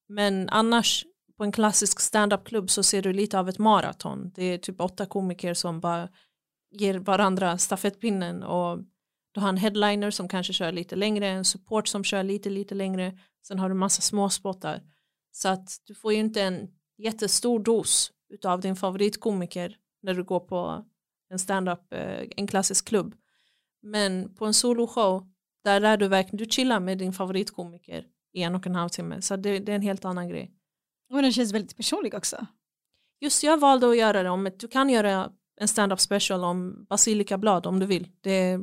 Speaker 2: Men annars på en klassisk stand-up-klubb så ser du lite av ett maraton. Det är typ åtta komiker som bara ger varandra stafettpinnen och du har en headliner som kanske kör lite längre, en support som kör lite lite längre, sen har du massa småspottar. Så att du får ju inte en jättestor dos utav din favoritkomiker när du går på en stand-up, eh, en klassisk klubb. Men på en soloshow, där lär du verkligen, du chillar med din favoritkomiker i en och en halv timme. Så det, det är en helt annan grej.
Speaker 1: Och den känns väldigt personlig också.
Speaker 2: Just jag valde att göra det om, du kan göra en stand-up special om basilikablad om du vill. Det,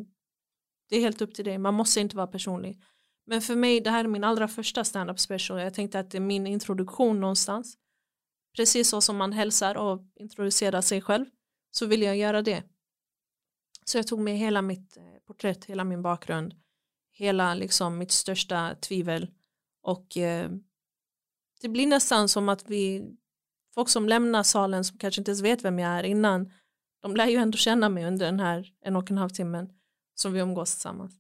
Speaker 2: det är helt upp till dig, man måste inte vara personlig. Men för mig, det här är min allra första stand-up special. Jag tänkte att det är min introduktion någonstans. Precis så som man hälsar och introducerar sig själv så vill jag göra det. Så jag tog med hela mitt eh, porträtt, hela min bakgrund, hela liksom mitt största tvivel och eh, det blir nästan som att vi, folk som lämnar salen som kanske inte ens vet vem jag är innan, de lär ju ändå känna mig under den här en och en halv timmen som vi umgås tillsammans.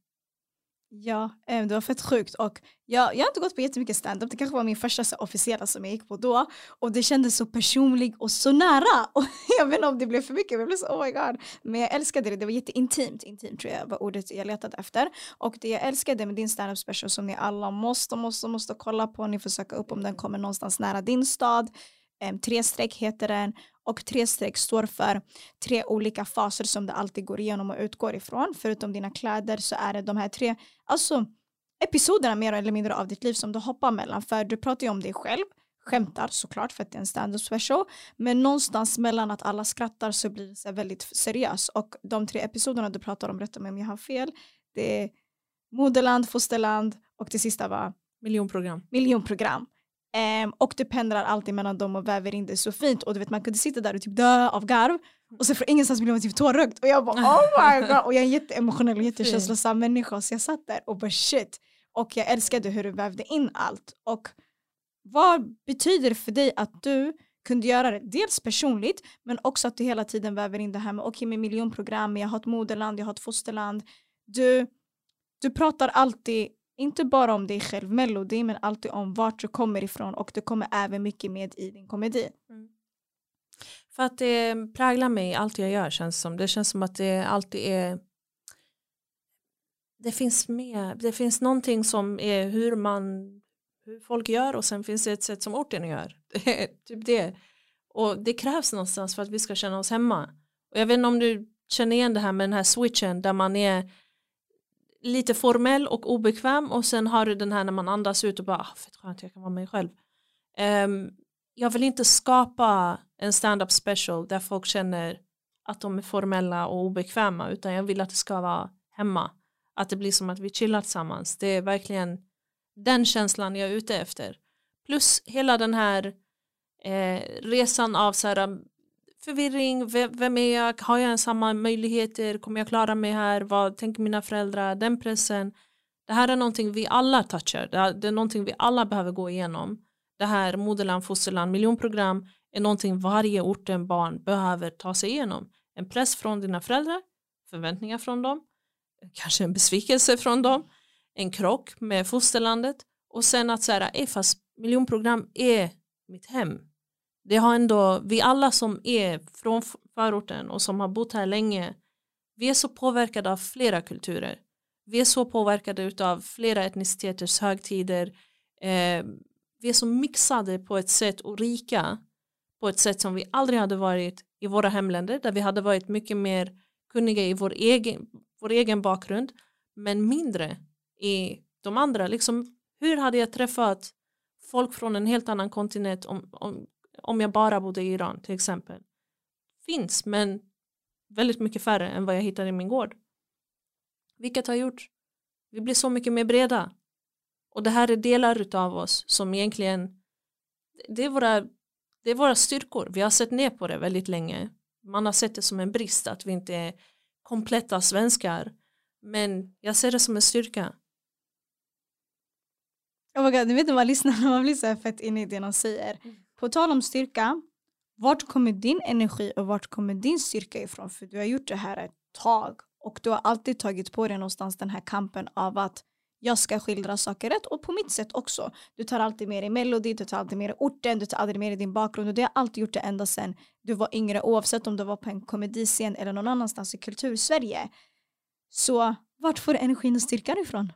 Speaker 1: Ja, eh, det var fett sjukt och jag, jag har inte gått på jättemycket standup, det kanske var min första så, officiella som jag gick på då och det kändes så personligt och så nära. Och jag vet inte om det blev för mycket, men jag blev så oh my god. Men jag älskade det, det var jätteintimt, intimt tror jag var ordet jag letade efter. Och det jag älskade med din standup special som ni alla måste, måste, måste kolla på, ni får söka upp om den kommer någonstans nära din stad, tre streck heter den och tre streck står för tre olika faser som du alltid går igenom och utgår ifrån. Förutom dina kläder så är det de här tre alltså, episoderna mer eller mindre av ditt liv som du hoppar mellan. För du pratar ju om dig själv, skämtar såklart för att det är en stand-up special. Men någonstans mellan att alla skrattar så blir det så väldigt seriöst. Och de tre episoderna du pratar om, rätta mig om jag har fel, det är moderland, fosterland och det sista var
Speaker 2: miljonprogram.
Speaker 1: miljonprogram. Um, och du pendlar alltid mellan dem och väver in det så fint. Och du vet man kunde sitta där och typ dö av garv. Och sen från ingenstans blev man typ tårögd. Och jag bara oh my god. Och jag är en jätteemotionell och jättekänslosam människa. Så jag satt där och bara shit. Och jag älskade hur du vävde in allt. Och vad betyder det för dig att du kunde göra det? Dels personligt men också att du hela tiden väver in det här med okej okay, med miljonprogram, jag har ett moderland, jag har ett fosterland. Du, du pratar alltid inte bara om dig själv melodi men alltid om vart du kommer ifrån och det kommer även mycket med i din komedi. Mm.
Speaker 2: För att det präglar mig allt jag gör känns som. Det känns som att det alltid är det finns med, det finns någonting som är hur man hur folk gör och sen finns det ett sätt som orten gör. Typ det. Och det krävs någonstans för att vi ska känna oss hemma. Och jag vet inte om du känner igen det här med den här switchen där man är lite formell och obekväm och sen har du den här när man andas ut och bara ah, fett skönt jag kan vara mig själv. Um, jag vill inte skapa en stand-up special där folk känner att de är formella och obekväma utan jag vill att det ska vara hemma. Att det blir som att vi chillar tillsammans. Det är verkligen den känslan jag är ute efter. Plus hela den här eh, resan av så här, förvirring, vem är jag, har jag samma möjligheter, kommer jag klara mig här, vad tänker mina föräldrar, den pressen. Det här är någonting vi alla touchar, det är någonting vi alla behöver gå igenom. Det här moderland, fosterland, miljonprogram är någonting varje orten barn behöver ta sig igenom. En press från dina föräldrar, förväntningar från dem, kanske en besvikelse från dem, en krock med fosterlandet och sen att säga, fast miljonprogram är mitt hem, det har ändå, vi alla som är från förorten och som har bott här länge, vi är så påverkade av flera kulturer. Vi är så påverkade av flera etniciteters högtider. Eh, vi är så mixade på ett sätt och rika på ett sätt som vi aldrig hade varit i våra hemländer där vi hade varit mycket mer kunniga i vår egen, vår egen bakgrund men mindre i de andra. Liksom, hur hade jag träffat folk från en helt annan kontinent om, om, om jag bara bodde i Iran till exempel. Finns men väldigt mycket färre än vad jag hittar i min gård. Vilket har gjort vi blir så mycket mer breda. Och det här är delar av oss som egentligen det är, våra, det är våra styrkor. Vi har sett ner på det väldigt länge. Man har sett det som en brist att vi inte är kompletta svenskar. Men jag ser det som en styrka.
Speaker 1: Oh my God, ni vet när man lyssnar när man blir så här fett inne i det de säger. Mm. På tal om styrka, vart kommer din energi och vart kommer din styrka ifrån? För du har gjort det här ett tag och du har alltid tagit på dig någonstans den här kampen av att jag ska skildra saker rätt och på mitt sätt också. Du tar alltid med dig melodi, du tar alltid med dig orten, du tar aldrig med dig din bakgrund och det har alltid gjort det ända sedan du var yngre oavsett om du var på en komediscen eller någon annanstans i kultursverige. Så vart får du energin och styrkan ifrån?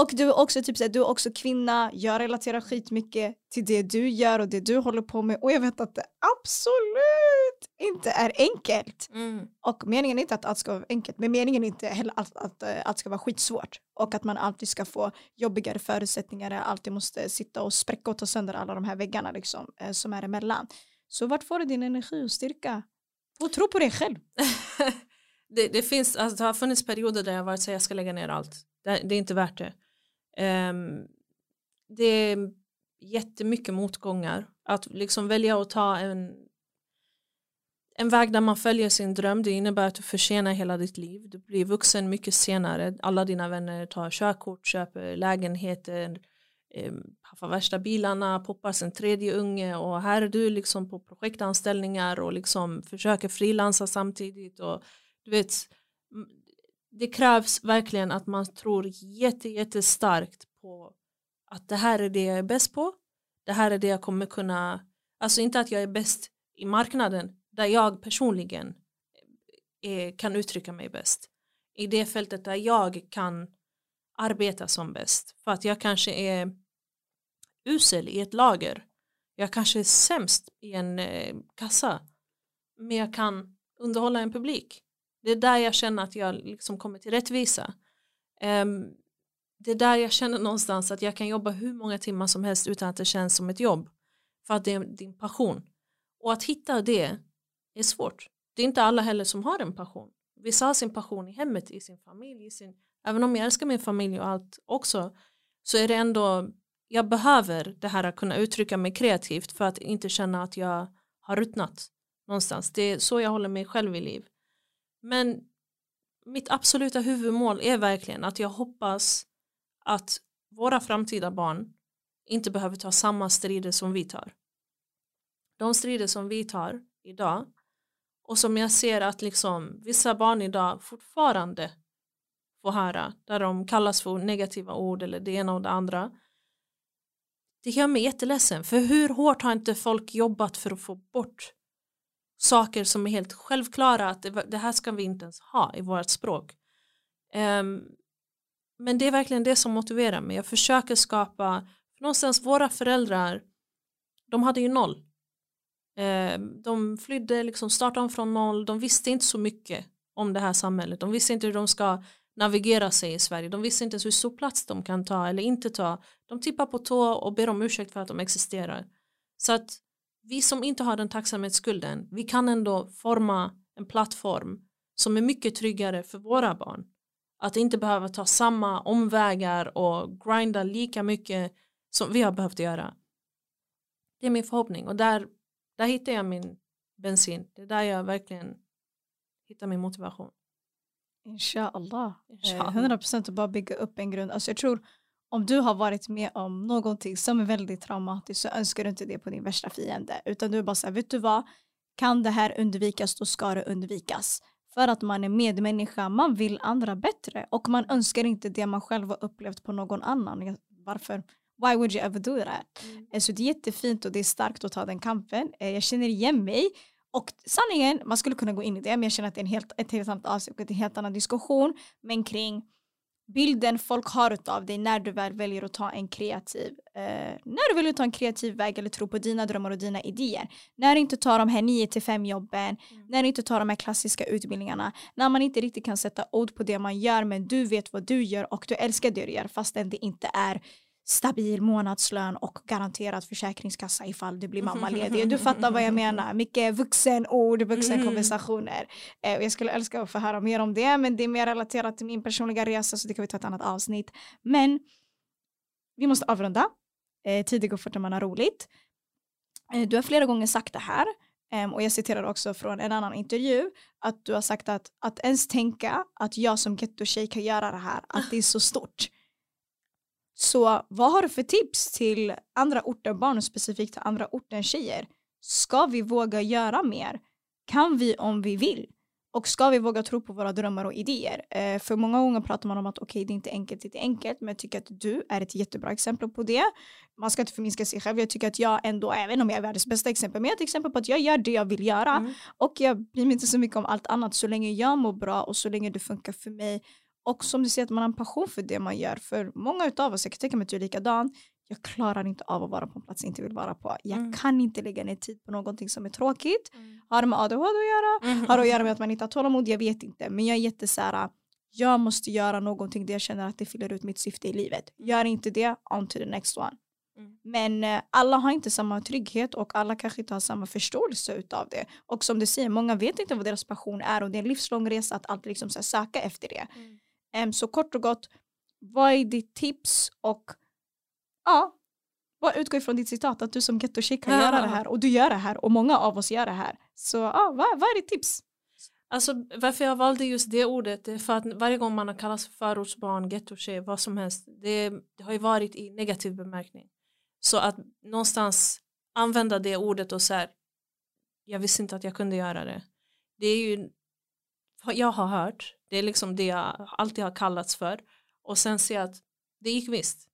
Speaker 1: Och du är också typ såhär, du är också kvinna, jag relaterar skitmycket till det du gör och det du håller på med och jag vet att det absolut inte är enkelt.
Speaker 2: Mm.
Speaker 1: Och meningen är inte att allt ska vara enkelt, men meningen är inte heller att, att eh, allt ska vara skitsvårt och att man alltid ska få jobbigare förutsättningar, alltid måste sitta och spräcka och ta sönder alla de här väggarna liksom, eh, som är emellan. Så vart får du din energi och styrka? Och tro på dig själv.
Speaker 2: det, det, finns, alltså, det har funnits perioder där jag varit så jag ska lägga ner allt. Det, det är inte värt det. Um, det är jättemycket motgångar. Att liksom välja att ta en, en väg där man följer sin dröm det innebär att du försenar hela ditt liv. Du blir vuxen mycket senare. Alla dina vänner tar körkort, köper lägenheter, ehm, haffar värsta bilarna, poppar sin tredje unge och här är du liksom på projektanställningar och liksom försöker frilansa samtidigt och du vet det krävs verkligen att man tror jätte, jättestarkt på att det här är det jag är bäst på. Det här är det jag kommer kunna, alltså inte att jag är bäst i marknaden där jag personligen är, kan uttrycka mig bäst. I det fältet där jag kan arbeta som bäst. För att jag kanske är usel i ett lager. Jag kanske är sämst i en eh, kassa. Men jag kan underhålla en publik. Det är där jag känner att jag liksom kommer till rättvisa. Um, det är där jag känner någonstans att jag kan jobba hur många timmar som helst utan att det känns som ett jobb. För att det är din passion. Och att hitta det är svårt. Det är inte alla heller som har en passion. Vissa har sin passion i hemmet, i sin familj, i sin, även om jag älskar min familj och allt också, så är det ändå, jag behöver det här att kunna uttrycka mig kreativt för att inte känna att jag har ruttnat någonstans. Det är så jag håller mig själv i liv. Men mitt absoluta huvudmål är verkligen att jag hoppas att våra framtida barn inte behöver ta samma strider som vi tar. De strider som vi tar idag och som jag ser att liksom vissa barn idag fortfarande får höra där de kallas för negativa ord eller det ena och det andra. Det gör mig jätteledsen för hur hårt har inte folk jobbat för att få bort saker som är helt självklara att det, här ska vi inte ens ha i vårt språk. Um, men det är verkligen det som motiverar mig. Jag försöker skapa, för någonstans våra föräldrar, de hade ju noll. Ehm, de flydde, liksom startade om från noll, de visste inte så mycket om det här samhället. De visste inte hur de ska navigera sig i Sverige. De visste inte ens hur stor plats de kan ta eller inte ta. De tippar på tå och ber om ursäkt för att de existerar. Så att vi som inte har den tacksamhetsskulden, vi kan ändå forma en plattform som är mycket tryggare för våra barn. Att inte behöva ta samma omvägar och grinda lika mycket som vi har behövt göra. Det är min förhoppning och där, där hittar jag min bensin. Det är där jag verkligen hittar min motivation.
Speaker 1: Inshallah. Inshallah. 100% att bara bygga upp en grund. Alltså jag tror om du har varit med om någonting som är väldigt traumatiskt så önskar du inte det på din värsta fiende utan du är bara så här, vet du vad, kan det här undvikas då ska det undvikas. För att man är medmänniska, man vill andra bättre och man önskar inte det man själv har upplevt på någon annan. Varför? Why would you ever do that? Mm. Så det är jättefint och det är starkt att ta den kampen. Eh, jag känner igen mig och sanningen, man skulle kunna gå in i det men jag känner att det är en helt, ett helt annat avsnitt en helt annan diskussion men kring bilden folk har av dig när du väl väljer att ta en kreativ eh, när du väljer att ta en kreativ väg eller tro på dina drömmar och dina idéer. När du inte tar de här 9 till 5 jobben, mm. när du inte tar de här klassiska utbildningarna, när man inte riktigt kan sätta ord på det man gör men du vet vad du gör och du älskar det du gör fastän det inte är stabil månadslön och garanterad försäkringskassa ifall du blir mammaledig. Du fattar vad jag menar. Mycket vuxenord, vuxenkonversationer. Mm. jag skulle älska att få höra mer om det men det är mer relaterat till min personliga resa så det kan vi ta ett annat avsnitt. Men vi måste avrunda. Eh, tiden går fort när man har roligt. Eh, du har flera gånger sagt det här Um, och jag citerar också från en annan intervju att du har sagt att att ens tänka att jag som getto-tjej kan göra det här, att det är så stort. Så vad har du för tips till andra orter barn och specifikt till andra orter tjejer ska vi våga göra mer? Kan vi om vi vill? Och ska vi våga tro på våra drömmar och idéer? Eh, för många gånger pratar man om att okej, okay, det är inte enkelt, det är enkelt, men jag tycker att du är ett jättebra exempel på det. Man ska inte förminska sig själv. Jag tycker att jag ändå, även om jag är världens bästa exempel, men jag är ett exempel på att jag gör det jag vill göra mm. och jag bryr mig inte så mycket om allt annat så länge jag mår bra och så länge det funkar för mig. Och som du säger att man har en passion för det man gör. För många av oss, jag kan tänka mig att du är likadan, jag klarar inte av att vara på en plats jag inte vill vara på. Jag mm. kan inte lägga ner tid på någonting som är tråkigt. Mm. Har det med ADHD att göra? Mm. Har det att göra med att man inte har tålamod? Jag vet inte. Men jag är jätte jag måste göra någonting där jag känner att det fyller ut mitt syfte i livet. Mm. Gör inte det, on to the next one. Mm. Men eh, alla har inte samma trygghet och alla kanske inte har samma förståelse utav det. Och som du säger, många vet inte vad deras passion är och det är en livslång resa att alltid liksom söka efter det. Um, så kort och gott, vad är ditt tips och ja, bara utgå ifrån ditt citat att du som getto kan ja. göra det här och du gör det här och många av oss gör det här. Så ja, vad, vad är ditt tips?
Speaker 2: Alltså varför jag valde just det ordet är för att varje gång man har kallats för förortsbarn, gettotjej, vad som helst, det, det, har ju varit i negativ bemärkning. Så att någonstans använda det ordet och så här, jag visste inte att jag kunde göra det. Det är ju, jag har hört, det är liksom det jag alltid har kallats för och sen se att det gick visst.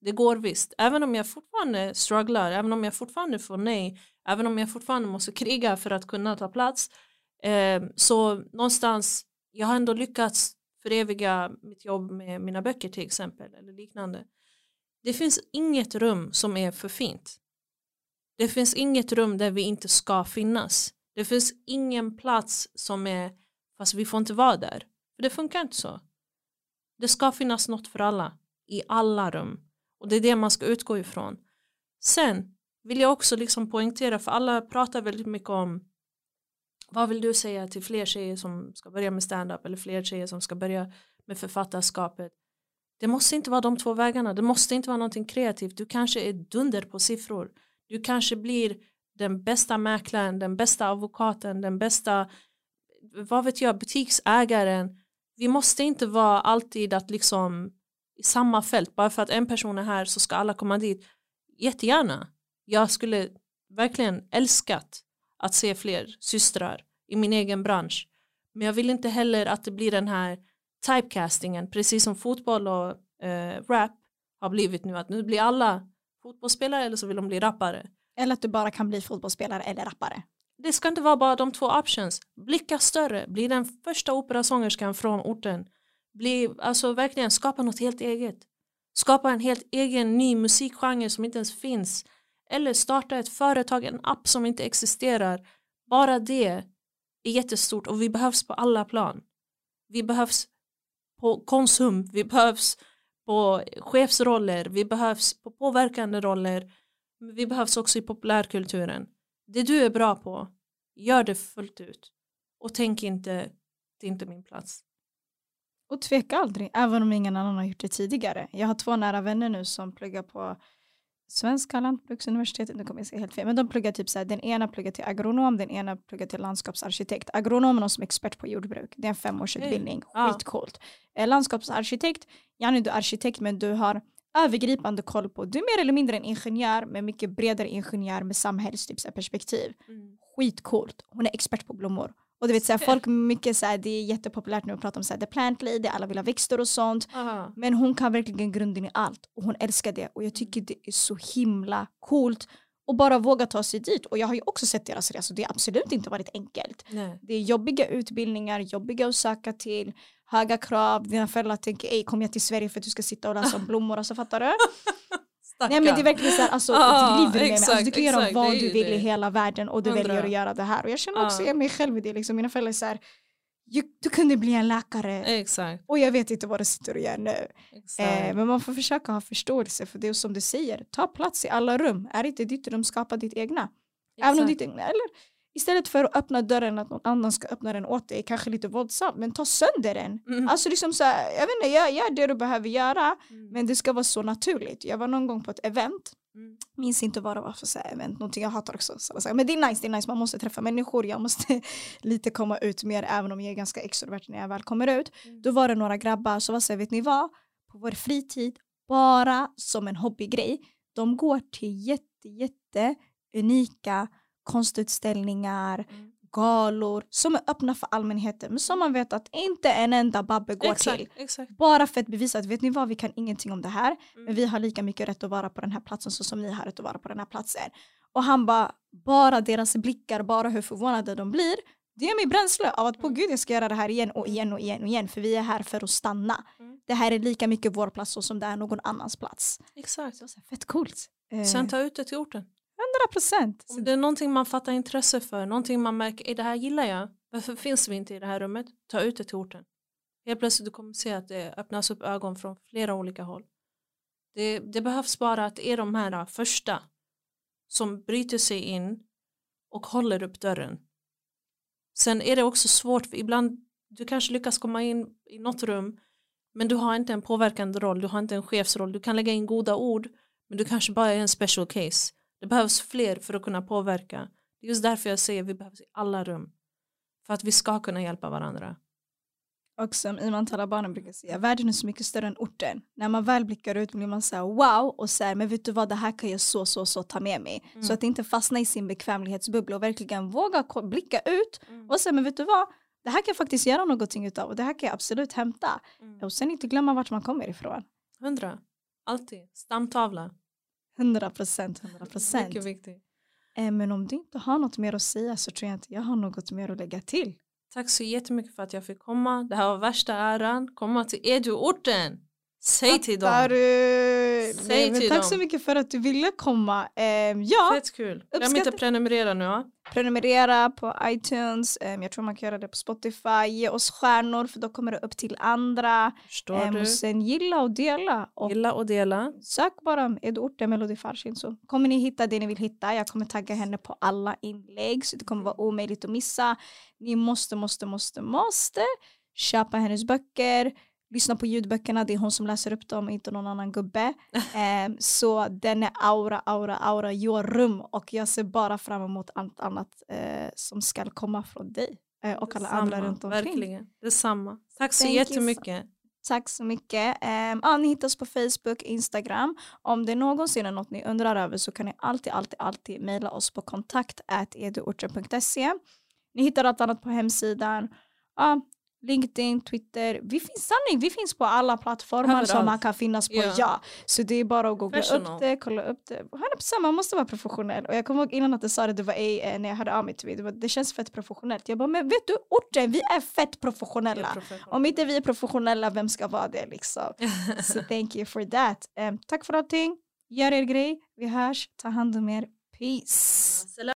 Speaker 2: Det går visst. Även om jag fortfarande strugglar, även om jag fortfarande får nej, även om jag fortfarande måste kriga för att kunna ta plats. Eh, så någonstans, jag har ändå lyckats föreviga mitt jobb med mina böcker till exempel eller liknande. Det finns inget rum som är för fint. Det finns inget rum där vi inte ska finnas. Det finns ingen plats som är Alltså vi får inte vara där. För det funkar inte så. Det ska finnas något för alla i alla rum. Och det är det man ska utgå ifrån. Sen vill jag också liksom poängtera, för alla pratar väldigt mycket om vad vill du säga till fler tjejer som ska börja med stand-up eller fler tjejer som ska börja med författarskapet. Det måste inte vara de två vägarna, det måste inte vara någonting kreativt. Du kanske är dunder på siffror. Du kanske blir den bästa mäklaren, den bästa advokaten, den bästa, vad vet jag, butiksägaren. Vi måste inte vara alltid att liksom i samma fält. Bara för att en person är här så ska alla komma dit. Jättegärna. Jag skulle verkligen älskat att se fler systrar i min egen bransch. Men jag vill inte heller att det blir den här typecastingen, precis som fotboll och eh, rap har blivit nu, att nu blir alla fotbollsspelare eller så vill de bli rappare.
Speaker 1: Eller att du bara kan bli fotbollsspelare eller rappare.
Speaker 2: Det ska inte vara bara de två options. Blicka större, bli den första operasångerskan från orten bli, alltså verkligen skapa något helt eget. Skapa en helt egen ny musikgenre som inte ens finns. Eller starta ett företag, en app som inte existerar. Bara det är jättestort och vi behövs på alla plan. Vi behövs på konsum, vi behövs på chefsroller, vi behövs på påverkande roller. Vi behövs också i populärkulturen. Det du är bra på, gör det fullt ut. Och tänk inte, det är inte min plats.
Speaker 1: Och tveka aldrig, även om ingen annan har gjort det tidigare. Jag har två nära vänner nu som pluggar på Svenska lantbruksuniversitetet, nu kommer jag säga helt fel, men de pluggar typ så här, den ena pluggar till agronom, den ena pluggar till landskapsarkitekt. Agronom är någon som är expert på jordbruk, det är en femårsutbildning, okay. skitcoolt. Ja. Landskapsarkitekt, Janne du är arkitekt men du har övergripande koll på, du är mer eller mindre en ingenjör men mycket bredare ingenjör med samhällsperspektiv. Mm. Skitcoolt, hon är expert på blommor. Och du vet såhär, folk mycket såhär, det är jättepopulärt nu att prata om såhär, the plant lady, alla vill ha växter och sånt. Aha. Men hon kan verkligen grunden i allt och hon älskar det och jag tycker det är så himla coolt och bara våga ta sig dit. Och jag har ju också sett deras resa, det har absolut inte varit enkelt. Nej. Det är jobbiga utbildningar, jobbiga att söka till, höga krav, dina föräldrar tänker ej kom jag till Sverige för att du ska sitta och läsa om blommor, alltså fattar du? Nej men det är verkligen såhär, alltså ah, driver med exakt, mig. Alltså, du kan exakt, göra vad du vill det. i hela världen och du 100. väljer att göra det här. Och jag känner också ah. mig själv i det, liksom. mina föräldrar är såhär, du kunde bli en läkare
Speaker 2: exakt.
Speaker 1: och jag vet inte vad du sitter och gör nu. Eh, men man får försöka ha förståelse för det är som du säger, ta plats i alla rum. Är inte ditt rum, skapa ditt egna. Exakt. Även om ditt egna, eller istället för att öppna dörren att någon annan ska öppna den åt dig, kanske lite våldsamt, men ta sönder den. Mm. Alltså liksom så här, jag vet inte, gör, gör det du behöver göra, mm. men det ska vara så naturligt. Jag var någon gång på ett event, mm. minns inte vad det var för så här event, någonting jag hatar också. Så men det är nice, det är nice, man måste träffa människor, jag måste lite komma ut mer, även om jag är ganska extrovert när jag väl kommer ut. Mm. Då var det några grabbar som var så här, vet ni vad, på vår fritid, bara som en hobbygrej, de går till jätte, jätte unika konstutställningar,
Speaker 2: Mm.
Speaker 1: Galor som är öppna för allmänheten men som man vet att inte en enda babbe går
Speaker 2: Exakt,
Speaker 1: till.
Speaker 2: exakt.
Speaker 1: Bara för att bevisa att vet ni vad, vi kan ingenting om det här
Speaker 2: Mm.
Speaker 1: men vi har lika mycket rätt att vara på den här platsen så som ni har rätt att vara på den här platsen. Och han bara, bara deras blickar, bara hur förvånade de blir, det ger mig bränsle av att på
Speaker 2: Mm.
Speaker 1: gud jag ska göra det här igen och igen och igen och igen för vi är här för att stanna.
Speaker 2: Mm.
Speaker 1: Det här är lika mycket vår plats som det är någon annans plats.
Speaker 2: Exakt.
Speaker 1: Så fett coolt. Eh,
Speaker 2: Sen ta ut det till orten.
Speaker 1: 100 procent.
Speaker 2: Om det är någonting man fattar intresse för, någonting man märker, är det här gillar jag, varför finns vi inte i det här rummet? Ta ut det till orten. Helt plötsligt du kommer se att det öppnas upp ögon från flera olika håll. Det, det behövs bara att det är de här äh, första som bryter sig in och håller upp dörren. Sen är det också svårt, för ibland du kanske lyckas komma in i något rum men du har inte en påverkande roll, du har inte en chefsroll, du kan lägga in goda ord men du kanske bara är en special case. Det behövs fler för att kunna påverka. Det är just därför jag säger att vi behövs i alla rum. För att vi ska kunna hjälpa varandra.
Speaker 1: Och som Iman Talabanen brukar säga, världen är så mycket större än orten. När man väl blickar ut blir man så här wow och säger men vet du vad det här kan jag så så så ta med mig.
Speaker 2: Mm.
Speaker 1: Så att inte fastna i sin bekvämlighetsbubbla och verkligen våga blicka ut
Speaker 2: Mm.
Speaker 1: och säga men vet du vad det här kan jag faktiskt göra någonting utav och det här kan jag absolut hämta.
Speaker 2: Mm.
Speaker 1: Och sen inte glömma vart man kommer ifrån.
Speaker 2: Hundra. Alltid. Stamtavla.
Speaker 1: 100 procent, 100 procent.
Speaker 2: Mycket viktigt.
Speaker 1: Eh, Men om du inte har något mer att säga så tror jag inte jag har något mer att lägga till.
Speaker 2: Tack så jättemycket för att jag fick komma. Det här var värsta äran. Komma till Edu-orten. Säg till dem.
Speaker 1: du?
Speaker 2: Säg
Speaker 1: men
Speaker 2: till
Speaker 1: tack
Speaker 2: dem.
Speaker 1: så mycket för att du ville komma. Eh, ja,
Speaker 2: Fett kul. Glöm inte att prenumerera nu. Ja?
Speaker 1: prenumerera på iTunes, eh, jag tror man kan göra det på Spotify, ge oss stjärnor för då kommer det upp till andra.
Speaker 2: Förstår
Speaker 1: Eh,
Speaker 2: du?
Speaker 1: och sen gilla och dela. Och
Speaker 2: Gilla och dela.
Speaker 1: sök bara Edu Orte Melodi Farshin så kommer ni hitta det ni vill hitta. Jag kommer tagga henne på alla inlägg så det kommer vara omöjligt att missa. Ni måste, måste, måste, måste köpa hennes böcker. Lyssna på ljudböckerna, det är hon som läser upp dem, inte någon annan gubbe. Eh, så den är aura, aura, aura, your rum och jag ser bara fram emot allt annat eh, som ska komma från dig eh, och alla andra
Speaker 2: Detsamma,
Speaker 1: runt omkring.
Speaker 2: Verkligen. Detsamma. Tack så
Speaker 1: Thank
Speaker 2: jättemycket.
Speaker 1: Tack så mycket. Um, ja, ni hittar oss på Facebook, Instagram. Om det någonsin är något ni undrar över så kan ni alltid, alltid, alltid mejla oss på kontakt eduorten.se. Ni hittar allt annat på hemsidan. Ja, LinkedIn, Twitter. Vi finns sanning, vi finns på alla plattformar
Speaker 2: Överallt.
Speaker 1: som man kan finnas på.
Speaker 2: Ja.
Speaker 1: Ja. Så det är bara att googla
Speaker 2: Professional.
Speaker 1: upp det, kolla upp det. 100% man måste vara professionell. Och jag kommer ihåg innan att du sa det, det var ej, eh, när jag hörde av mig till mig. Det, var, det känns fett professionellt. Jag bara, men vet du, orten, vi är fett professionella.
Speaker 2: Jag är professionell.
Speaker 1: Om inte vi är professionella, vem ska vara det liksom? Så thank you for that. Um, tack för allting. Gör er grej. Vi hörs. Ta hand om er. Peace.